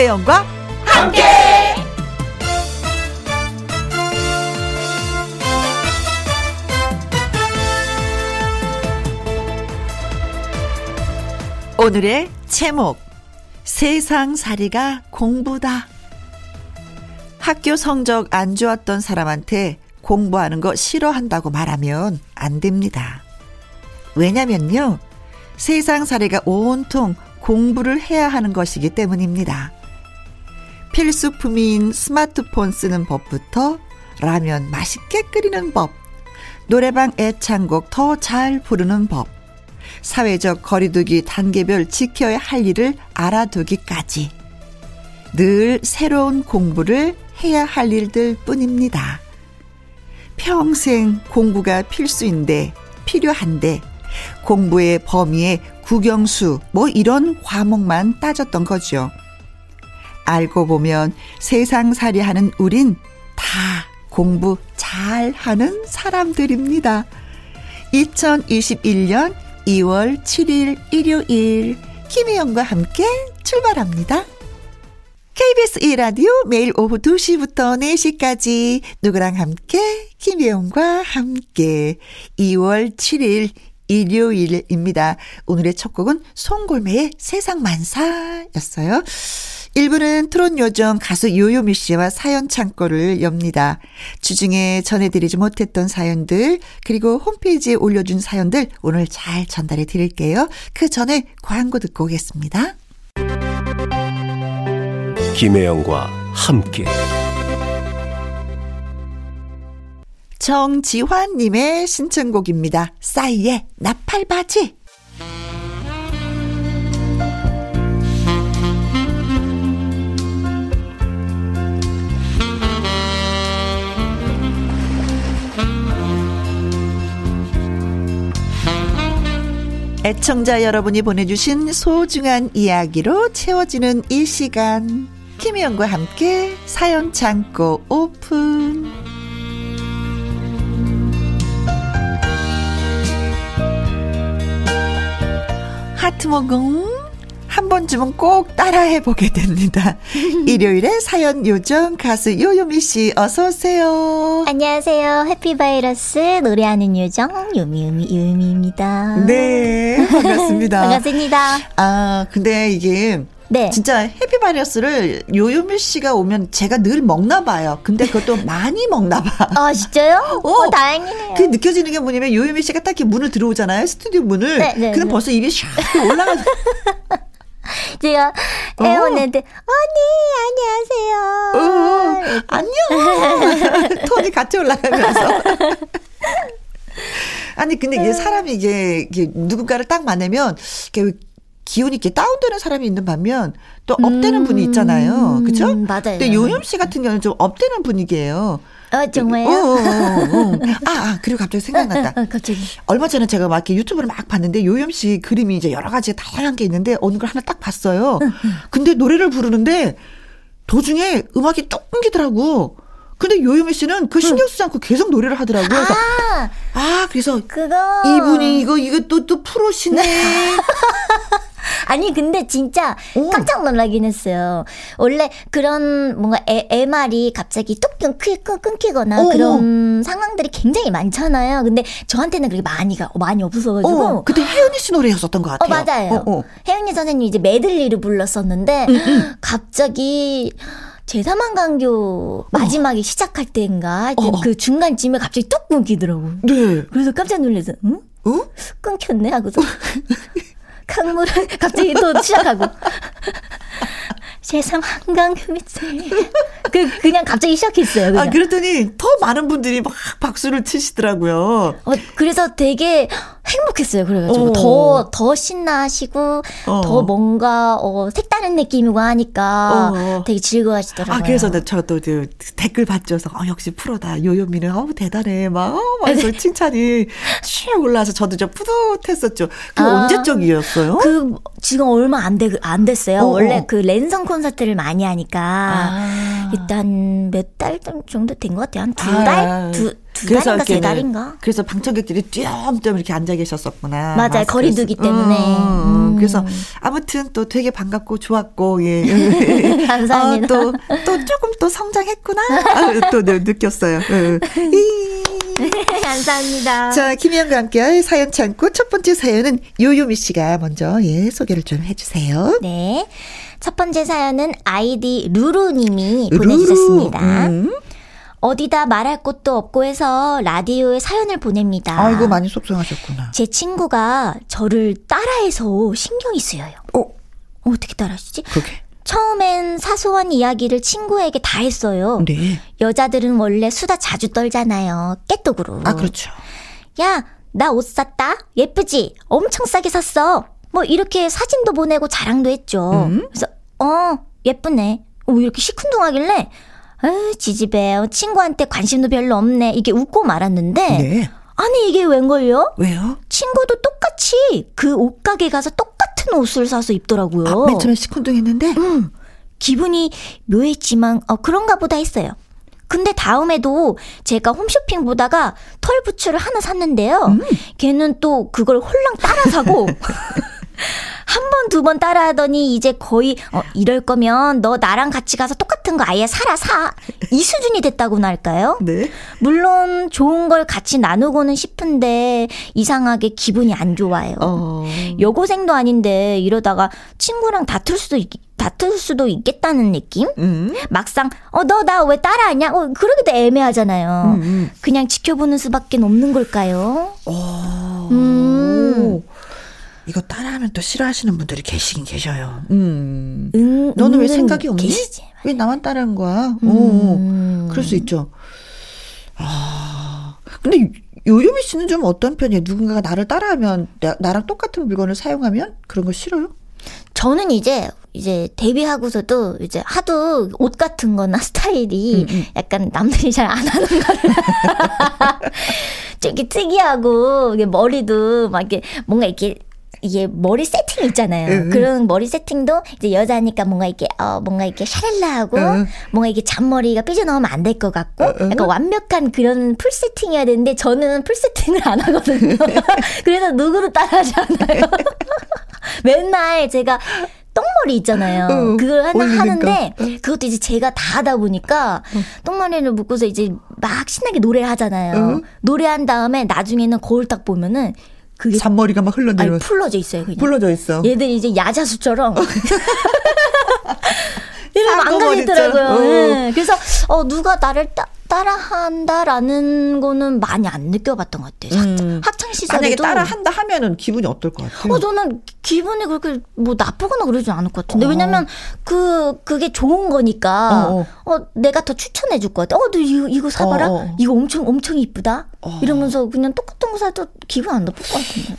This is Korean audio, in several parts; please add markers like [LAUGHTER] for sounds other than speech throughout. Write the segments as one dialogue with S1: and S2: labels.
S1: 김혜영과 함께. 오늘의 제목 세상살이가 공부다. 학교 성적 안 좋았던 사람한테 공부하는 거 싫어한다고 말하면 안 됩니다. 왜냐면요. 세상살이가 온통 공부를 해야 하는 것이기 때문입니다. 필수품인 스마트폰 쓰는 법부터 라면 맛있게 끓이는 법, 노래방 애창곡 더 잘 부르는 법, 사회적 거리두기 단계별 지켜야 할 일을 알아두기까지 늘 새로운 공부를 해야 할 일들 뿐입니다. 평생 공부가 필수인데, 필요한데, 공부의 범위에 국영수, 뭐 이런 과목만 따졌던 거죠. 알고 보면 세상 살이 하는 우린 다 공부 잘 하는 사람들입니다. 2021년 2월 7일 일요일 김혜영과 함께 출발합니다. KBS 1라디오 매일 오후 2시부터 4시까지 누구랑 함께 김혜영과 함께 2월 7일 일요일입니다. 오늘의 첫 곡은 송골매의 세상 만사였어요. 1부는 트롯 요정 가수 요요미 씨와 사연 창고를 엽니다. 주중에 전해드리지 못했던 사연들, 그리고 홈페이지에 올려준 사연들 오늘 잘 전달해 드릴게요. 그 전에 광고 듣고 오겠습니다.
S2: 김혜영과 함께.
S1: 정지환님의 신청곡입니다. 싸이의 나팔바지. 애청자 여러분이 보내주신 소중한 이야기로 채워지는 이 시간. 김희영과 함께 사연 창고 오픈. 하트 모공 한 번쯤은 꼭 따라해 보게 됩니다. [LAUGHS] 일요일에 사연 요정 가수 요요미 씨 어서 오세요.
S3: 안녕하세요. 해피바이러스 노래하는 요정 요미요미 요미입니다.
S1: 네, 반갑습니다. [LAUGHS]
S3: 반갑습니다.
S1: 아, 근데 이게 네. 진짜 해피바이러스를 요요미 씨가 오면 제가 늘 먹나 봐요. 근데 그것도 [LAUGHS] 많이 먹나 봐.
S3: 아, 진짜요? 어, 어 다행이네요.
S1: 그 느껴지는 게 뭐냐면 요요미 씨가 딱히 문을 들어오잖아요. 스튜디오 문을. 네, 네, 그럼 네. 벌써 입이 샥 올라가.
S3: 제가 애원한테 어. 언니
S1: 안녕하세요. 어, 안녕. [LAUGHS] 톤이 같이 올라가면서. 아니 근데 이게 사람이 이게, 이게 누군가를 딱 만나면 이렇게 기운이 이렇게 다운되는 사람이 있는 반면 또 업되는 음, 분이 있잖아요. 그죠?
S3: 맞아요.
S1: 근데 요염 씨 같은 경우는 좀 업되는 분위기예요.
S3: 어, 정말요? 어,
S1: 어, 어, 어. 아, 아, 그리고 갑자기 생각났다.
S3: 어, 어, 갑자기.
S1: 얼마 전에 제가 막 이렇게 유튜브를 막 봤는데 요염 씨 그림이 이제 여러 가지 다양한 게 있는데 어느 걸 하나 딱 봤어요. 근데 노래를 부르는데 도중에 음악이 뚝 끊기더라고. 근데 요요미 씨는 그 신경 쓰지 않고 계속 노래를 하더라고요. 그래서 아, 아 그래서
S3: 그거
S1: 이분이 이거 이거 또 또 프로시네. [LAUGHS]
S3: 아니 근데 진짜 오. 깜짝 놀라긴 했어요. 원래 그런 뭔가 애, 애 말이 갑자기 뚝 끊기, 끊기거나 오. 그런 상황들이 굉장히 많잖아요. 근데 저한테는 그렇게 많이가 많이 없어가지고. 어,
S1: 그때 혜은이 씨 노래였었던 것 같아요.
S3: 어, 맞아요. 어, 어. 혜은이 선생님 이제 메들리를 불렀었는데 음, 음. 갑자기 제3한 강교 마지막에 어. 시작할 때인가 하여튼 어. 그 중간쯤에 갑자기 뚝 끊기더라고.
S1: 네.
S3: 그래서 깜짝 놀라서 응? 어? 끊겼네 하고서 [LAUGHS] 강물을 갑자기 또 시작하고 세상 한강휴미지 그 그냥 갑자기 시작했어요. 그냥.
S1: 아 그랬더니 더 많은 분들이 막 박수를 치시더라고요.
S3: 어 그래서 되게 행복했어요. 그래가지고 더더 어. 더 신나하시고 어. 더 뭔가 어 색다른 느낌이고 하니까 어. 되게 즐거워하시더라고요.
S1: 아 그래서 저도 그 댓글 봤죠서 어, 역시 프로다 요요미는 어우 대단해 막 어, 막 네. 칭찬이 슉 올라와서 저도 좀 뿌듯했었죠. 그 아, 언제적이었어요?
S3: 그 지금 얼마 안, 되, 안 됐어요. 어, 원래 그 랜선 콘서트를 많이 하니까. 아. 일단 몇 달 정도 된 것 같아요. 한두
S1: 아.
S3: 달? 두, 두 달인가 세 달인가?
S1: 그래서 방청객들이 띄엄띄엄 이렇게 앉아 계셨었구나.
S3: 맞아요. 거리
S1: 쓰-
S3: 두기 때문에.
S1: 음,
S3: 음.
S1: 그래서 아무튼 또 되게 반갑고 좋았고 예. [LAUGHS]
S3: 감사합니다.
S1: 아, 또, 또 조금 또 성장했구나. 아, 또 느- 느꼈어요. 예. [LAUGHS] 이. [LAUGHS]
S3: 감사합니다.
S1: 자, 김희영과 함께할 사연 창고 첫 번째 사연은 요요미 씨가 먼저 예, 소개를 좀 해주세요.
S3: 네. 첫 번째 사연은 아이디 루루님이
S1: 루루.
S3: 보내주셨습니다.
S1: 음.
S3: 어디다 말할 곳도 없고 해서 라디오에 사연을 보냅니다.
S1: 아이고, 많이 속상하셨구나.
S3: 제 친구가 저를 따라해서 신경이 쓰여요.
S1: 어,
S3: 어떻게 따라하시지?
S1: 그게.
S3: 처음엔 사소한 이야기를 친구에게 다 했어요.
S1: 네.
S3: 여자들은 원래 수다 자주 떨잖아요. 깨똑으로.
S1: 아, 그렇죠.
S3: 야, 나 옷 샀다? 예쁘지? 엄청 싸게 샀어. 뭐 이렇게 사진도 보내고 자랑도 했죠.
S1: 음?
S3: 그래서 어, 예쁘네. 어, 왜 이렇게 시큰둥하길래 아, 지지배. 어, 친구한테 관심도 별로 없네. 이게 웃고 말았는데
S1: 네.
S3: 아니 이게 웬걸요?
S1: 왜요?
S3: 친구도 똑같이 그 옷가게 가서 똑같은 옷을 사서 입더라고요.
S1: 아, 맨 처음에 시큰둥했는데
S3: 음, 기분이 묘했지만 어, 그런가 보다 했어요. 근데 다음에도 제가 홈쇼핑 보다가 털 부츠를 하나 샀는데요.
S1: 음.
S3: 걔는 또 그걸 홀랑 따라 사고 [LAUGHS] 한 번, 두 번 따라 하더니 이제 거의 어, 이럴 거면 너 나랑 같이 가서 똑같은 거 아예 사라 사. 이 수준이 됐다고나 할까요?
S1: 네.
S3: 물론 좋은 걸 같이 나누고는 싶은데 이상하게 기분이 안 좋아요.
S1: 어.
S3: 여고생도 아닌데 이러다가 친구랑 다툴 수도 있, 다툴 수도 있겠다는 느낌?
S1: 음.
S3: 막상 어 너 나 왜 따라하냐? 어 그러기도 애매하잖아요.
S1: 음, 음.
S3: 그냥 지켜보는 수밖에 없는 걸까요?
S1: 어.
S3: 음.
S1: 이거 따라하면 또 싫어하시는 분들이 계시긴 계셔요. 음.
S3: 응,
S1: 너는 왜 생각이 없니?
S3: 계시지.
S1: 왜 나만 따라한 거야? 어,
S3: 음.
S1: 그럴 수 있죠. 아. 근데 요요미 씨는 좀 어떤 편이에요? 누군가가 나를 따라하면 나, 나랑 똑같은 물건을 사용하면 그런 거 싫어요?
S3: 저는 이제 이제 데뷔하고서도 이제 하도 옷 같은 거나 [LAUGHS] 스타일이
S1: 음, 음.
S3: 약간 남들이 잘 안 하는 거를 [LAUGHS] 좀 이렇게 특이하고 이게 머리도 막 이렇게 뭔가 이렇게 이게 머리 세팅 있잖아요.
S1: 응, 응.
S3: 그런 머리 세팅도 이제 여자니까 뭔가 이렇게 어 뭔가 이렇게 샤랄라하고
S1: 응.
S3: 뭔가 이게 잔머리가 삐져나오면 안 될 것 같고
S1: 응.
S3: 약간 완벽한 그런 full 세팅이어야 되는데 저는 full 세팅을 안 하거든요. [LAUGHS] 그래서 누구도 따라하지 않아요. [LAUGHS] 맨날 제가 똥머리 있잖아요.
S1: 응,
S3: 그걸 하나
S1: 올리는
S3: 하는데
S1: 거.
S3: 그것도 이제 제가 다 하다 보니까 똥머리를 묶고서 이제 막 신나게 노래를 하잖아요.
S1: 응.
S3: 노래한 다음에 나중에는 거울 딱 보면은 그게
S1: 잔머리가 막 흘러내려.
S3: 풀러져 있어요. 그냥.
S1: 불러져 있어.
S3: 얘들이 이제 야자수처럼 [LAUGHS] 이러면 안. 가겠더라고요.
S1: 어.
S3: 예. 그래서 어 누가 나를 따, 따라한다라는 거는 많이 안 느껴봤던 것 같아요.
S1: 음.
S3: 학창 시절에도
S1: 만약에 따라 한다 하면은 기분이 어떨 것 같아요?
S3: 어, 저는 기분이 그렇게 뭐 나쁘거나 그러지 않을 것 같은데.
S1: 어.
S3: 왜냐면 그, 그게 좋은 거니까.
S1: 어,
S3: 어, 내가 더 추천해 줄 것 같아. 어, 너 이거, 이거 사봐라.
S1: 어, 어.
S3: 이거 엄청, 엄청 이쁘다.
S1: 어.
S3: 이러면서 그냥 똑같은 거 사도 기분 안 나쁠 것 같은데.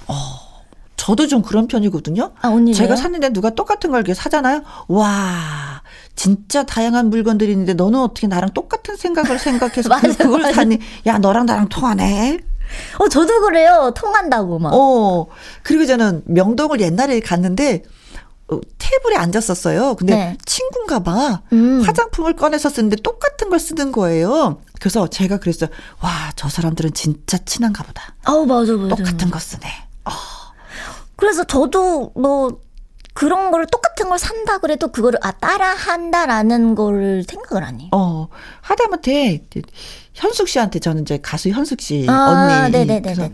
S1: 저도 좀 그런 편이거든요.
S3: 아.
S1: 제가 샀는데 누가 똑같은 걸 이렇게 사잖아요. 와, 진짜 다양한 물건들이 있는데 너는 어떻게 나랑 똑같은 생각을 생각해서 [LAUGHS] 그- 그걸
S3: 맞아.
S1: 사니? 야, 너랑 나랑 통하네.
S3: 어, 저도 그래요. 통한다고 막.
S1: 어, 그리고 저는 명동을 옛날에 갔는데 어, 테이블에 앉았었어요. 근데
S3: 네.
S1: 친구인가 봐.
S3: 음.
S1: 화장품을 꺼내서 쓰는데 똑같은 걸 쓰는 거예요. 그래서 제가 그랬어요. 와, 저 사람들은 진짜 친한가 보다.
S3: 아우, 맞아, 맞아.
S1: 똑같은 거 쓰네.
S3: 그래서 저도 뭐, 그런 걸 똑같은 걸 산다 그래도 그거를 아 따라 한다라는 거를 생각을 안 해요.
S1: 어, 하다못해 현숙 씨한테 저는 이제 가수 현숙 씨
S3: 아,
S1: 언니. 그래서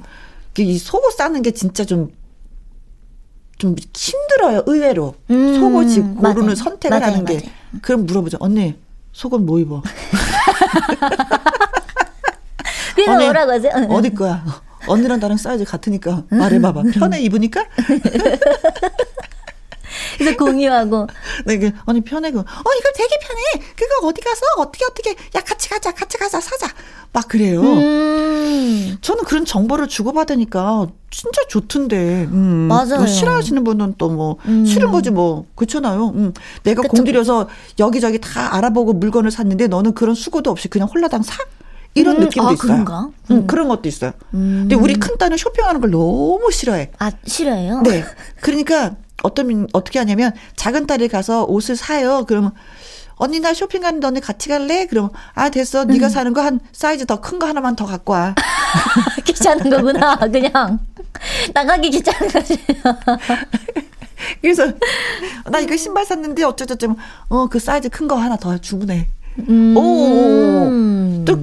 S1: 그이 속옷 싸는 게 진짜 좀좀 힘들어요, 의외로.
S3: 음,
S1: 속옷이 고르는
S3: 맞아요.
S1: 선택을
S3: 맞아요,
S1: 하는 게.
S3: 맞아요.
S1: 그럼 물어보죠. 언니, 속옷 뭐 입어? [LAUGHS]
S3: 그래서
S1: 언니,
S3: 뭐라고 하세요? [LAUGHS]
S1: 어디 거야? 언니랑 나랑 사이즈 같으니까 말해봐봐. 편해 입으니까? [LAUGHS]
S3: 그래서 공유하고 [LAUGHS]
S1: 네, 그, 언니 편해. 그, 어, 이거 되게 편해. 그거 어디 가서 어떻게 어떻게. 야, 같이 가자, 같이 가자, 사자. 막 그래요.
S3: 음.
S1: 저는 그런 정보를 주고받으니까 진짜 좋던데. 음.
S3: 맞아요.
S1: 뭐 싫어하시는 분은 또뭐
S3: 음.
S1: 싫은 거지 뭐 그렇잖아요. 음. 내가
S3: 그쵸,
S1: 공들여서 여기저기 다 알아보고 물건을 샀는데 너는 그런 수고도 없이 그냥 홀라당 사? 이런
S3: 음,
S1: 느낌도
S3: 아,
S1: 있어요.
S3: 그런가?
S1: 음,
S3: 음.
S1: 그런 것도 있어요.
S3: 음.
S1: 근데 우리 큰 딸은 쇼핑하는 걸 너무 싫어해.
S3: 아 싫어요?
S1: 네. 그러니까 어떤 어떻게 하냐면 작은 딸이 가서 옷을 사요. 그러면 언니 나 쇼핑 가는데 언니 같이 갈래? 그럼 아 됐어. 네가 사는 거 한 사이즈 더 큰 거 하나만 더 갖고 와. [LAUGHS]
S3: 귀찮은 거구나. 그냥 나가기 귀찮은 거지. [LAUGHS]
S1: 그래서 나 이거 신발 샀는데 어쩌저쩌 어그 사이즈 큰 거 하나 더 주문해.
S3: 음.
S1: 오. 또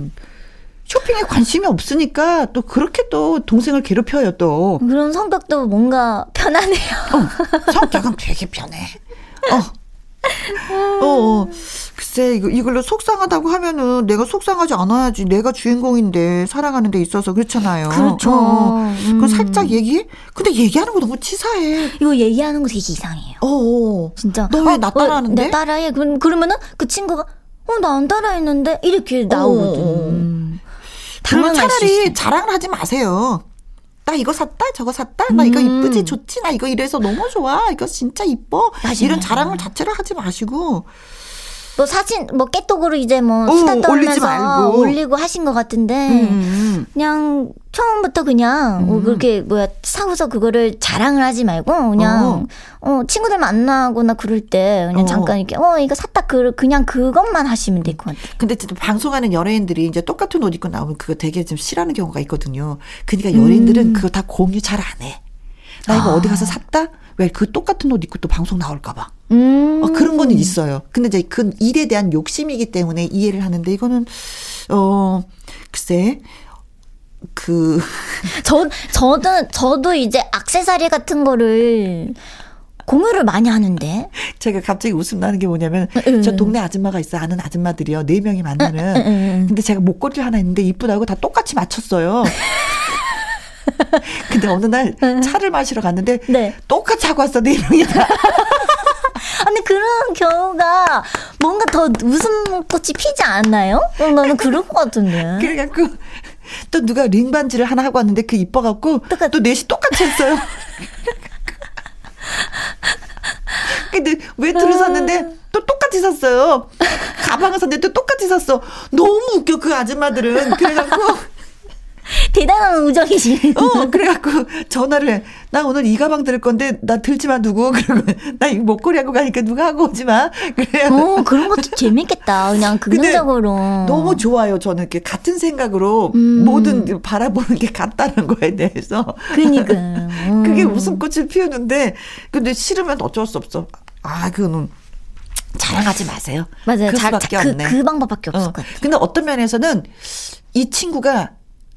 S1: 쇼핑에 관심이 없으니까 또 그렇게 또 동생을 괴롭혀요 또.
S3: 그런 성격도 뭔가 편하네요.
S1: 어, 성격은 되게 편해. 어. 어, 어. 글쎄, 이거, 이걸로 속상하다고 하면은 내가 속상하지 않아야지. 내가 주인공인데, 사랑하는 데 있어서 그렇잖아요.
S3: 그렇죠.
S1: 어,
S3: 음.
S1: 그건 살짝 얘기해? 근데 얘기하는 거 너무 치사해.
S3: 이거 얘기하는 거 되게 이상해요.
S1: 어, 어.
S3: 진짜.
S1: 너 왜 나 따라하는데?
S3: 나 따라해. 그럼, 그러면은 그 친구가, 어, 나 안 따라했는데? 이렇게 나오거든. 당황할 수
S1: 차라리. 자랑을 하지 마세요. 나 이거 샀다, 저거 샀다, 나 이거
S3: 음.
S1: 이쁘지, 좋지, 나 이거 이래서 너무 좋아, 이거 진짜 이뻐.
S3: 맞아요.
S1: 이런 자랑을 자체를 하지 마시고,
S3: 뭐 사진, 뭐 깨톡으로 이제 뭐
S1: 어,
S3: 수다
S1: 올리지
S3: 떨면서
S1: 말고.
S3: 올리고 하신 것 같은데.
S1: 음,
S3: 그냥 처음부터 그냥 뭐 그렇게 뭐야 사고서 그거를 자랑을 하지 말고 그냥 어, 친구들 만나거나 그럴 때 그냥
S1: 어.
S3: 잠깐 이렇게 어 이거 샀다 그 그냥 그것만 하시면 될 것 같아요.
S1: 근데 진짜 방송하는 연예인들이 이제 똑같은 옷 입고 나오면 그거 되게 좀 싫어하는 경우가 있거든요. 그러니까 연예인들은 그거 다 공유 잘 안 해. 나 이거
S3: 음. 아.
S1: 어디 가서 샀다? 왜 그 똑같은 옷 입고 또 방송 나올까봐.
S3: 음.
S1: 어, 그런 거는 있어요. 근데 이제 그 일에 대한 욕심이기 때문에 이해를 하는데 이거는, 어, 글쎄, 그, [LAUGHS]
S3: 저 저도 저도 이제 악세사리 같은 거를 공유를 많이 하는데.
S1: 제가 갑자기 웃음 나는 게 뭐냐면,
S3: 응.
S1: 저 동네 아줌마가 있어. 아는 아줌마들이요. 네 명이 만나는.
S3: 응, 응.
S1: 근데 제가 목걸이 하나 있는데 이쁘다고 다 똑같이 맞췄어요. [LAUGHS] [LAUGHS] 근데 어느 날 차를 마시러 갔는데
S3: 네.
S1: 똑같이 하고 왔어 네 명이 다. [LAUGHS]
S3: 아니 그런 경우가 뭔가 더 웃음꽃이 피지 않나요? 어, 나는 그럴 것 같은데. [LAUGHS]
S1: 그래갖고 또 누가 링 반지를 하나 하고 왔는데 그 이뻐갖고
S3: 똑같-
S1: 또 넷이 똑같이 했어요. 근데 외투를 샀는데 또 똑같이 샀어요. 가방을 샀는데 또 똑같이 샀어. 너무 웃겨 그 아줌마들은. 그래갖고
S3: 대단한 우정이시.
S1: 어 그래갖고 전화를 해. 나 오늘 이 가방 들 건데 나 들지마 두고 [LAUGHS] 그러고 나 이 목걸이 하고 가니까 누가 하고 오지 마. 그래.
S3: 어, 그런 것도 재밌겠다. 그냥 긍정적으로.
S1: 너무 좋아요. 저는 이렇게 같은 생각으로
S3: 음.
S1: 모든 바라보는 게 같다는 거에 대해서.
S3: 그니까. 음. [LAUGHS]
S1: 그게 웃음꽃을 피우는데 근데 싫으면 어쩔 수 없어. 아 그거는 자랑하지 마세요.
S3: 맞아요.
S1: 그
S3: 자,
S1: 수밖에
S3: 자, 그,
S1: 없네.
S3: 그 방법밖에 없을
S1: 어.
S3: 것 같아요.
S1: 근데 어떤 면에서는 이 친구가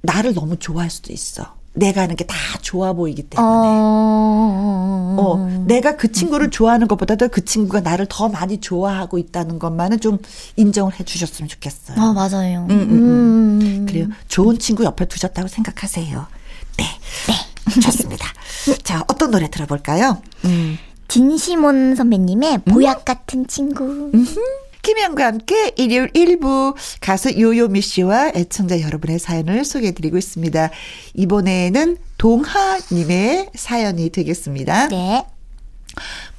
S1: 나를 너무 좋아할 수도 있어. 내가 하는 게 다 좋아 보이기 때문에.
S3: 어,
S1: 어, 내가 그 친구를 좋아하는 것보다도 그 친구가 나를 더 많이 좋아하고 있다는 것만은 좀 인정을 해 주셨으면 좋겠어요.
S3: 아, 맞아요.
S1: 음, 음,
S3: 음.
S1: 그래요. 좋은 친구 옆에 두셨다고 생각하세요. 네. 네. 좋습니다. 자, 어떤 노래 들어볼까요? 음.
S3: 진시몬 선배님의 보약 같은 친구.
S1: 김혜영과 함께 일요일 1부 가수 요요미 씨와 애청자 여러분의 사연을 소개해드리고 있습니다. 이번에는 동하님의 사연이 되겠습니다.
S3: 네.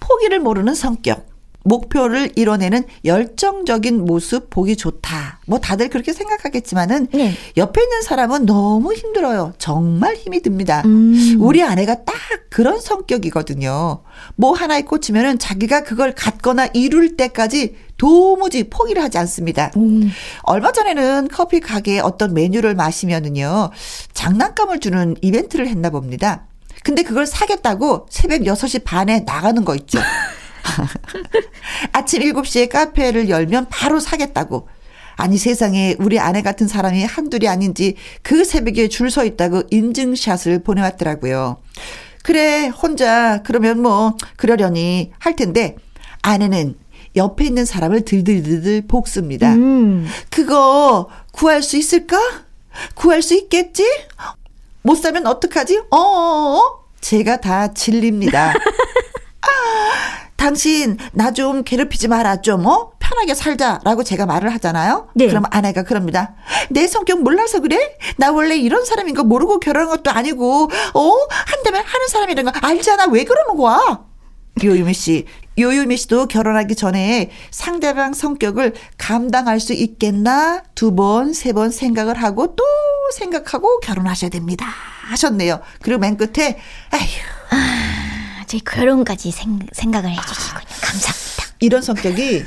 S1: 포기를 모르는 성격. 목표를 이뤄내는 열정적인 모습 보기 좋다. 뭐 다들 그렇게 생각하겠지만은
S3: 네.
S1: 옆에 있는 사람은 너무 힘들어요. 정말 힘이 듭니다.
S3: 음.
S1: 우리 아내가 딱 그런 성격이거든요. 뭐 하나에 꽂히면은 자기가 그걸 갖거나 이룰 때까지 도무지 포기를 하지 않습니다.
S3: 음.
S1: 얼마 전에는 커피 가게에 어떤 메뉴를 마시면은요, 장난감을 주는 이벤트를 했나 봅니다. 근데 그걸 사겠다고 새벽 6시 반에 나가는 거 있죠. [LAUGHS] [LAUGHS] 아침 7시에 카페를 열면 바로 사겠다고. 아니 세상에 우리 아내 같은 사람이 한둘이 아닌지 그 새벽에 줄 서 있다고 인증샷을 보내왔더라고요. 그래 혼자 그러면 뭐 그러려니 할 텐데 아내는 옆에 있는 사람을 들들들들 볶습니다.
S3: 음.
S1: 그거 구할 수 있을까? 구할 수 있겠지? 못 사면 어떡하지? 어어어? 제가 다 질립니다. [LAUGHS] 아, 당신 나 좀 괴롭히지 마라 좀 어? 편하게 살자라고 제가 말을 하잖아요.
S3: 네.
S1: 그럼 아내가 그럽니다. 내 성격 몰라서 그래? 나 원래 이런 사람인 거 모르고 결혼한 것도 아니고 어? 한다면 하는 사람이라는 거 알잖아. 왜 그러는 거야? 요유미 씨, 요유미 씨도 결혼하기 전에 상대방 성격을 감당할 수 있겠나 두 번, 세 번 생각을 하고 또 생각하고 결혼하셔야 됩니다. 하셨네요. 그리고 맨 끝에, 아휴,
S3: 제 결혼까지 생, 생각을 해주시군요. 감사합니다.
S1: 이런 성격이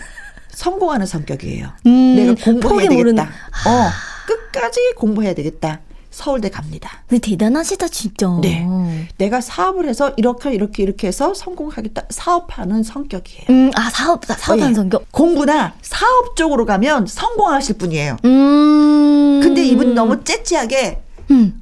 S1: 성공하는 성격이에요.
S3: 음,
S1: 내가 공부해야
S3: 포기 모르는-
S1: 되겠다. 어, 끝까지 공부해야 되겠다. 서울대 갑니다.
S3: 근데 대단하시다 진짜.
S1: 네. 내가 사업을 해서 이렇게 이렇게 이렇게 해서 성공하겠다. 사업하는 성격이에요.
S3: 음, 아 사업 사업하는
S1: 예.
S3: 성격.
S1: 공부나 사업 쪽으로 가면 성공하실 분이에요.
S3: 음.
S1: 근데 이분 너무 째찌하게
S3: 음.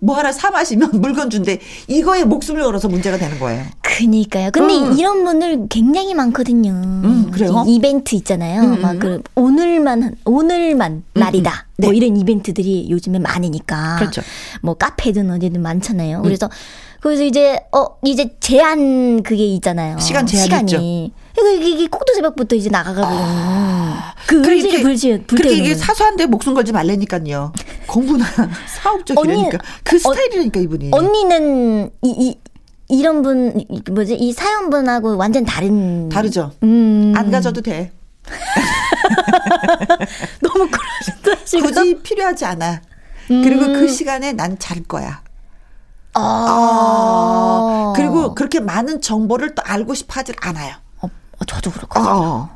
S1: 뭐 하나 사 마시면 [LAUGHS] 물건 준대. 이거에 목숨을 걸어서 문제가 되는 거예요.
S3: 그니까요. 근데
S1: 음.
S3: 이런 분들 굉장히 많거든요.
S1: 음, 그래요?
S3: 이- 이벤트 있잖아요.
S1: 음,
S3: 막
S1: 음.
S3: 그 오늘만 한- 오늘만 날이다.
S1: 네.
S3: 뭐 이런 이벤트들이 요즘에 많으니까.
S1: 그렇죠.
S3: 뭐 카페든 어디든 많잖아요.
S1: 음.
S3: 그래서 그래서 이제 어 이제 제한 그게 있잖아요.
S1: 시간 제한이
S3: 시간이. 이게, 이게 꼭두 새벽부터 이제 나가가지고 그
S1: 그래,
S3: 의지를 불지
S1: 그렇게 이게. 사소한데 목숨 걸지 말라니까요. 공부나 [LAUGHS] 사업 쪽이라니까. 그 스타일이라니까 이분이.
S3: 언니는 이, 이 이런 분 이- 뭐지 이 사연분하고 완전 다른
S1: 다르죠.
S3: 음
S1: 안 가져도 돼. [LAUGHS]
S3: 너무 지금.
S1: 굳이 필요하지 않아. 그리고 그 시간에 난 잘 거야.
S3: 아,
S1: 아, 그리고 그렇게 많은 정보를 또 알고 싶어 하질 않아요.
S3: 어, 어, 저도 그렇거든요.
S1: 어.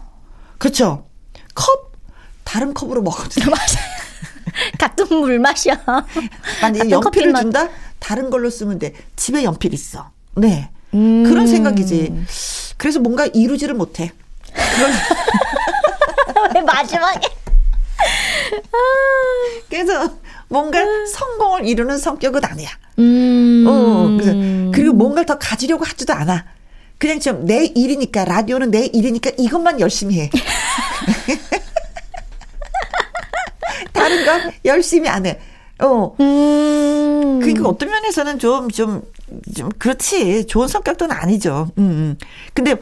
S1: 그렇죠. 컵 다른 컵으로 먹어도
S3: 맞아요. [LAUGHS] 같은 물 마셔.
S1: 만약에 연필을 준다? 다른 걸로 쓰면 돼. 집에 연필 있어. 네.
S3: 음.
S1: 그런 생각이지. 그래서 뭔가 이루지를 못해. [LAUGHS]
S3: 왜 마지막에 [LAUGHS]
S1: 그래서 뭔가 성공을 이루는 성격은 아니야.
S3: 음.
S1: 어, 그래서 그리고 뭔가를 더 가지려고 하지도 않아. 그냥 좀 내 일이니까 라디오는 내 일이니까 이것만 열심히 해. [LAUGHS] 다른 건 열심히 안 해. 어.
S3: 음.
S1: 그러니까 어떤 면에서는 좀, 좀, 좀, 그렇지. 좋은 성격도는 아니죠. 음, 음. 근데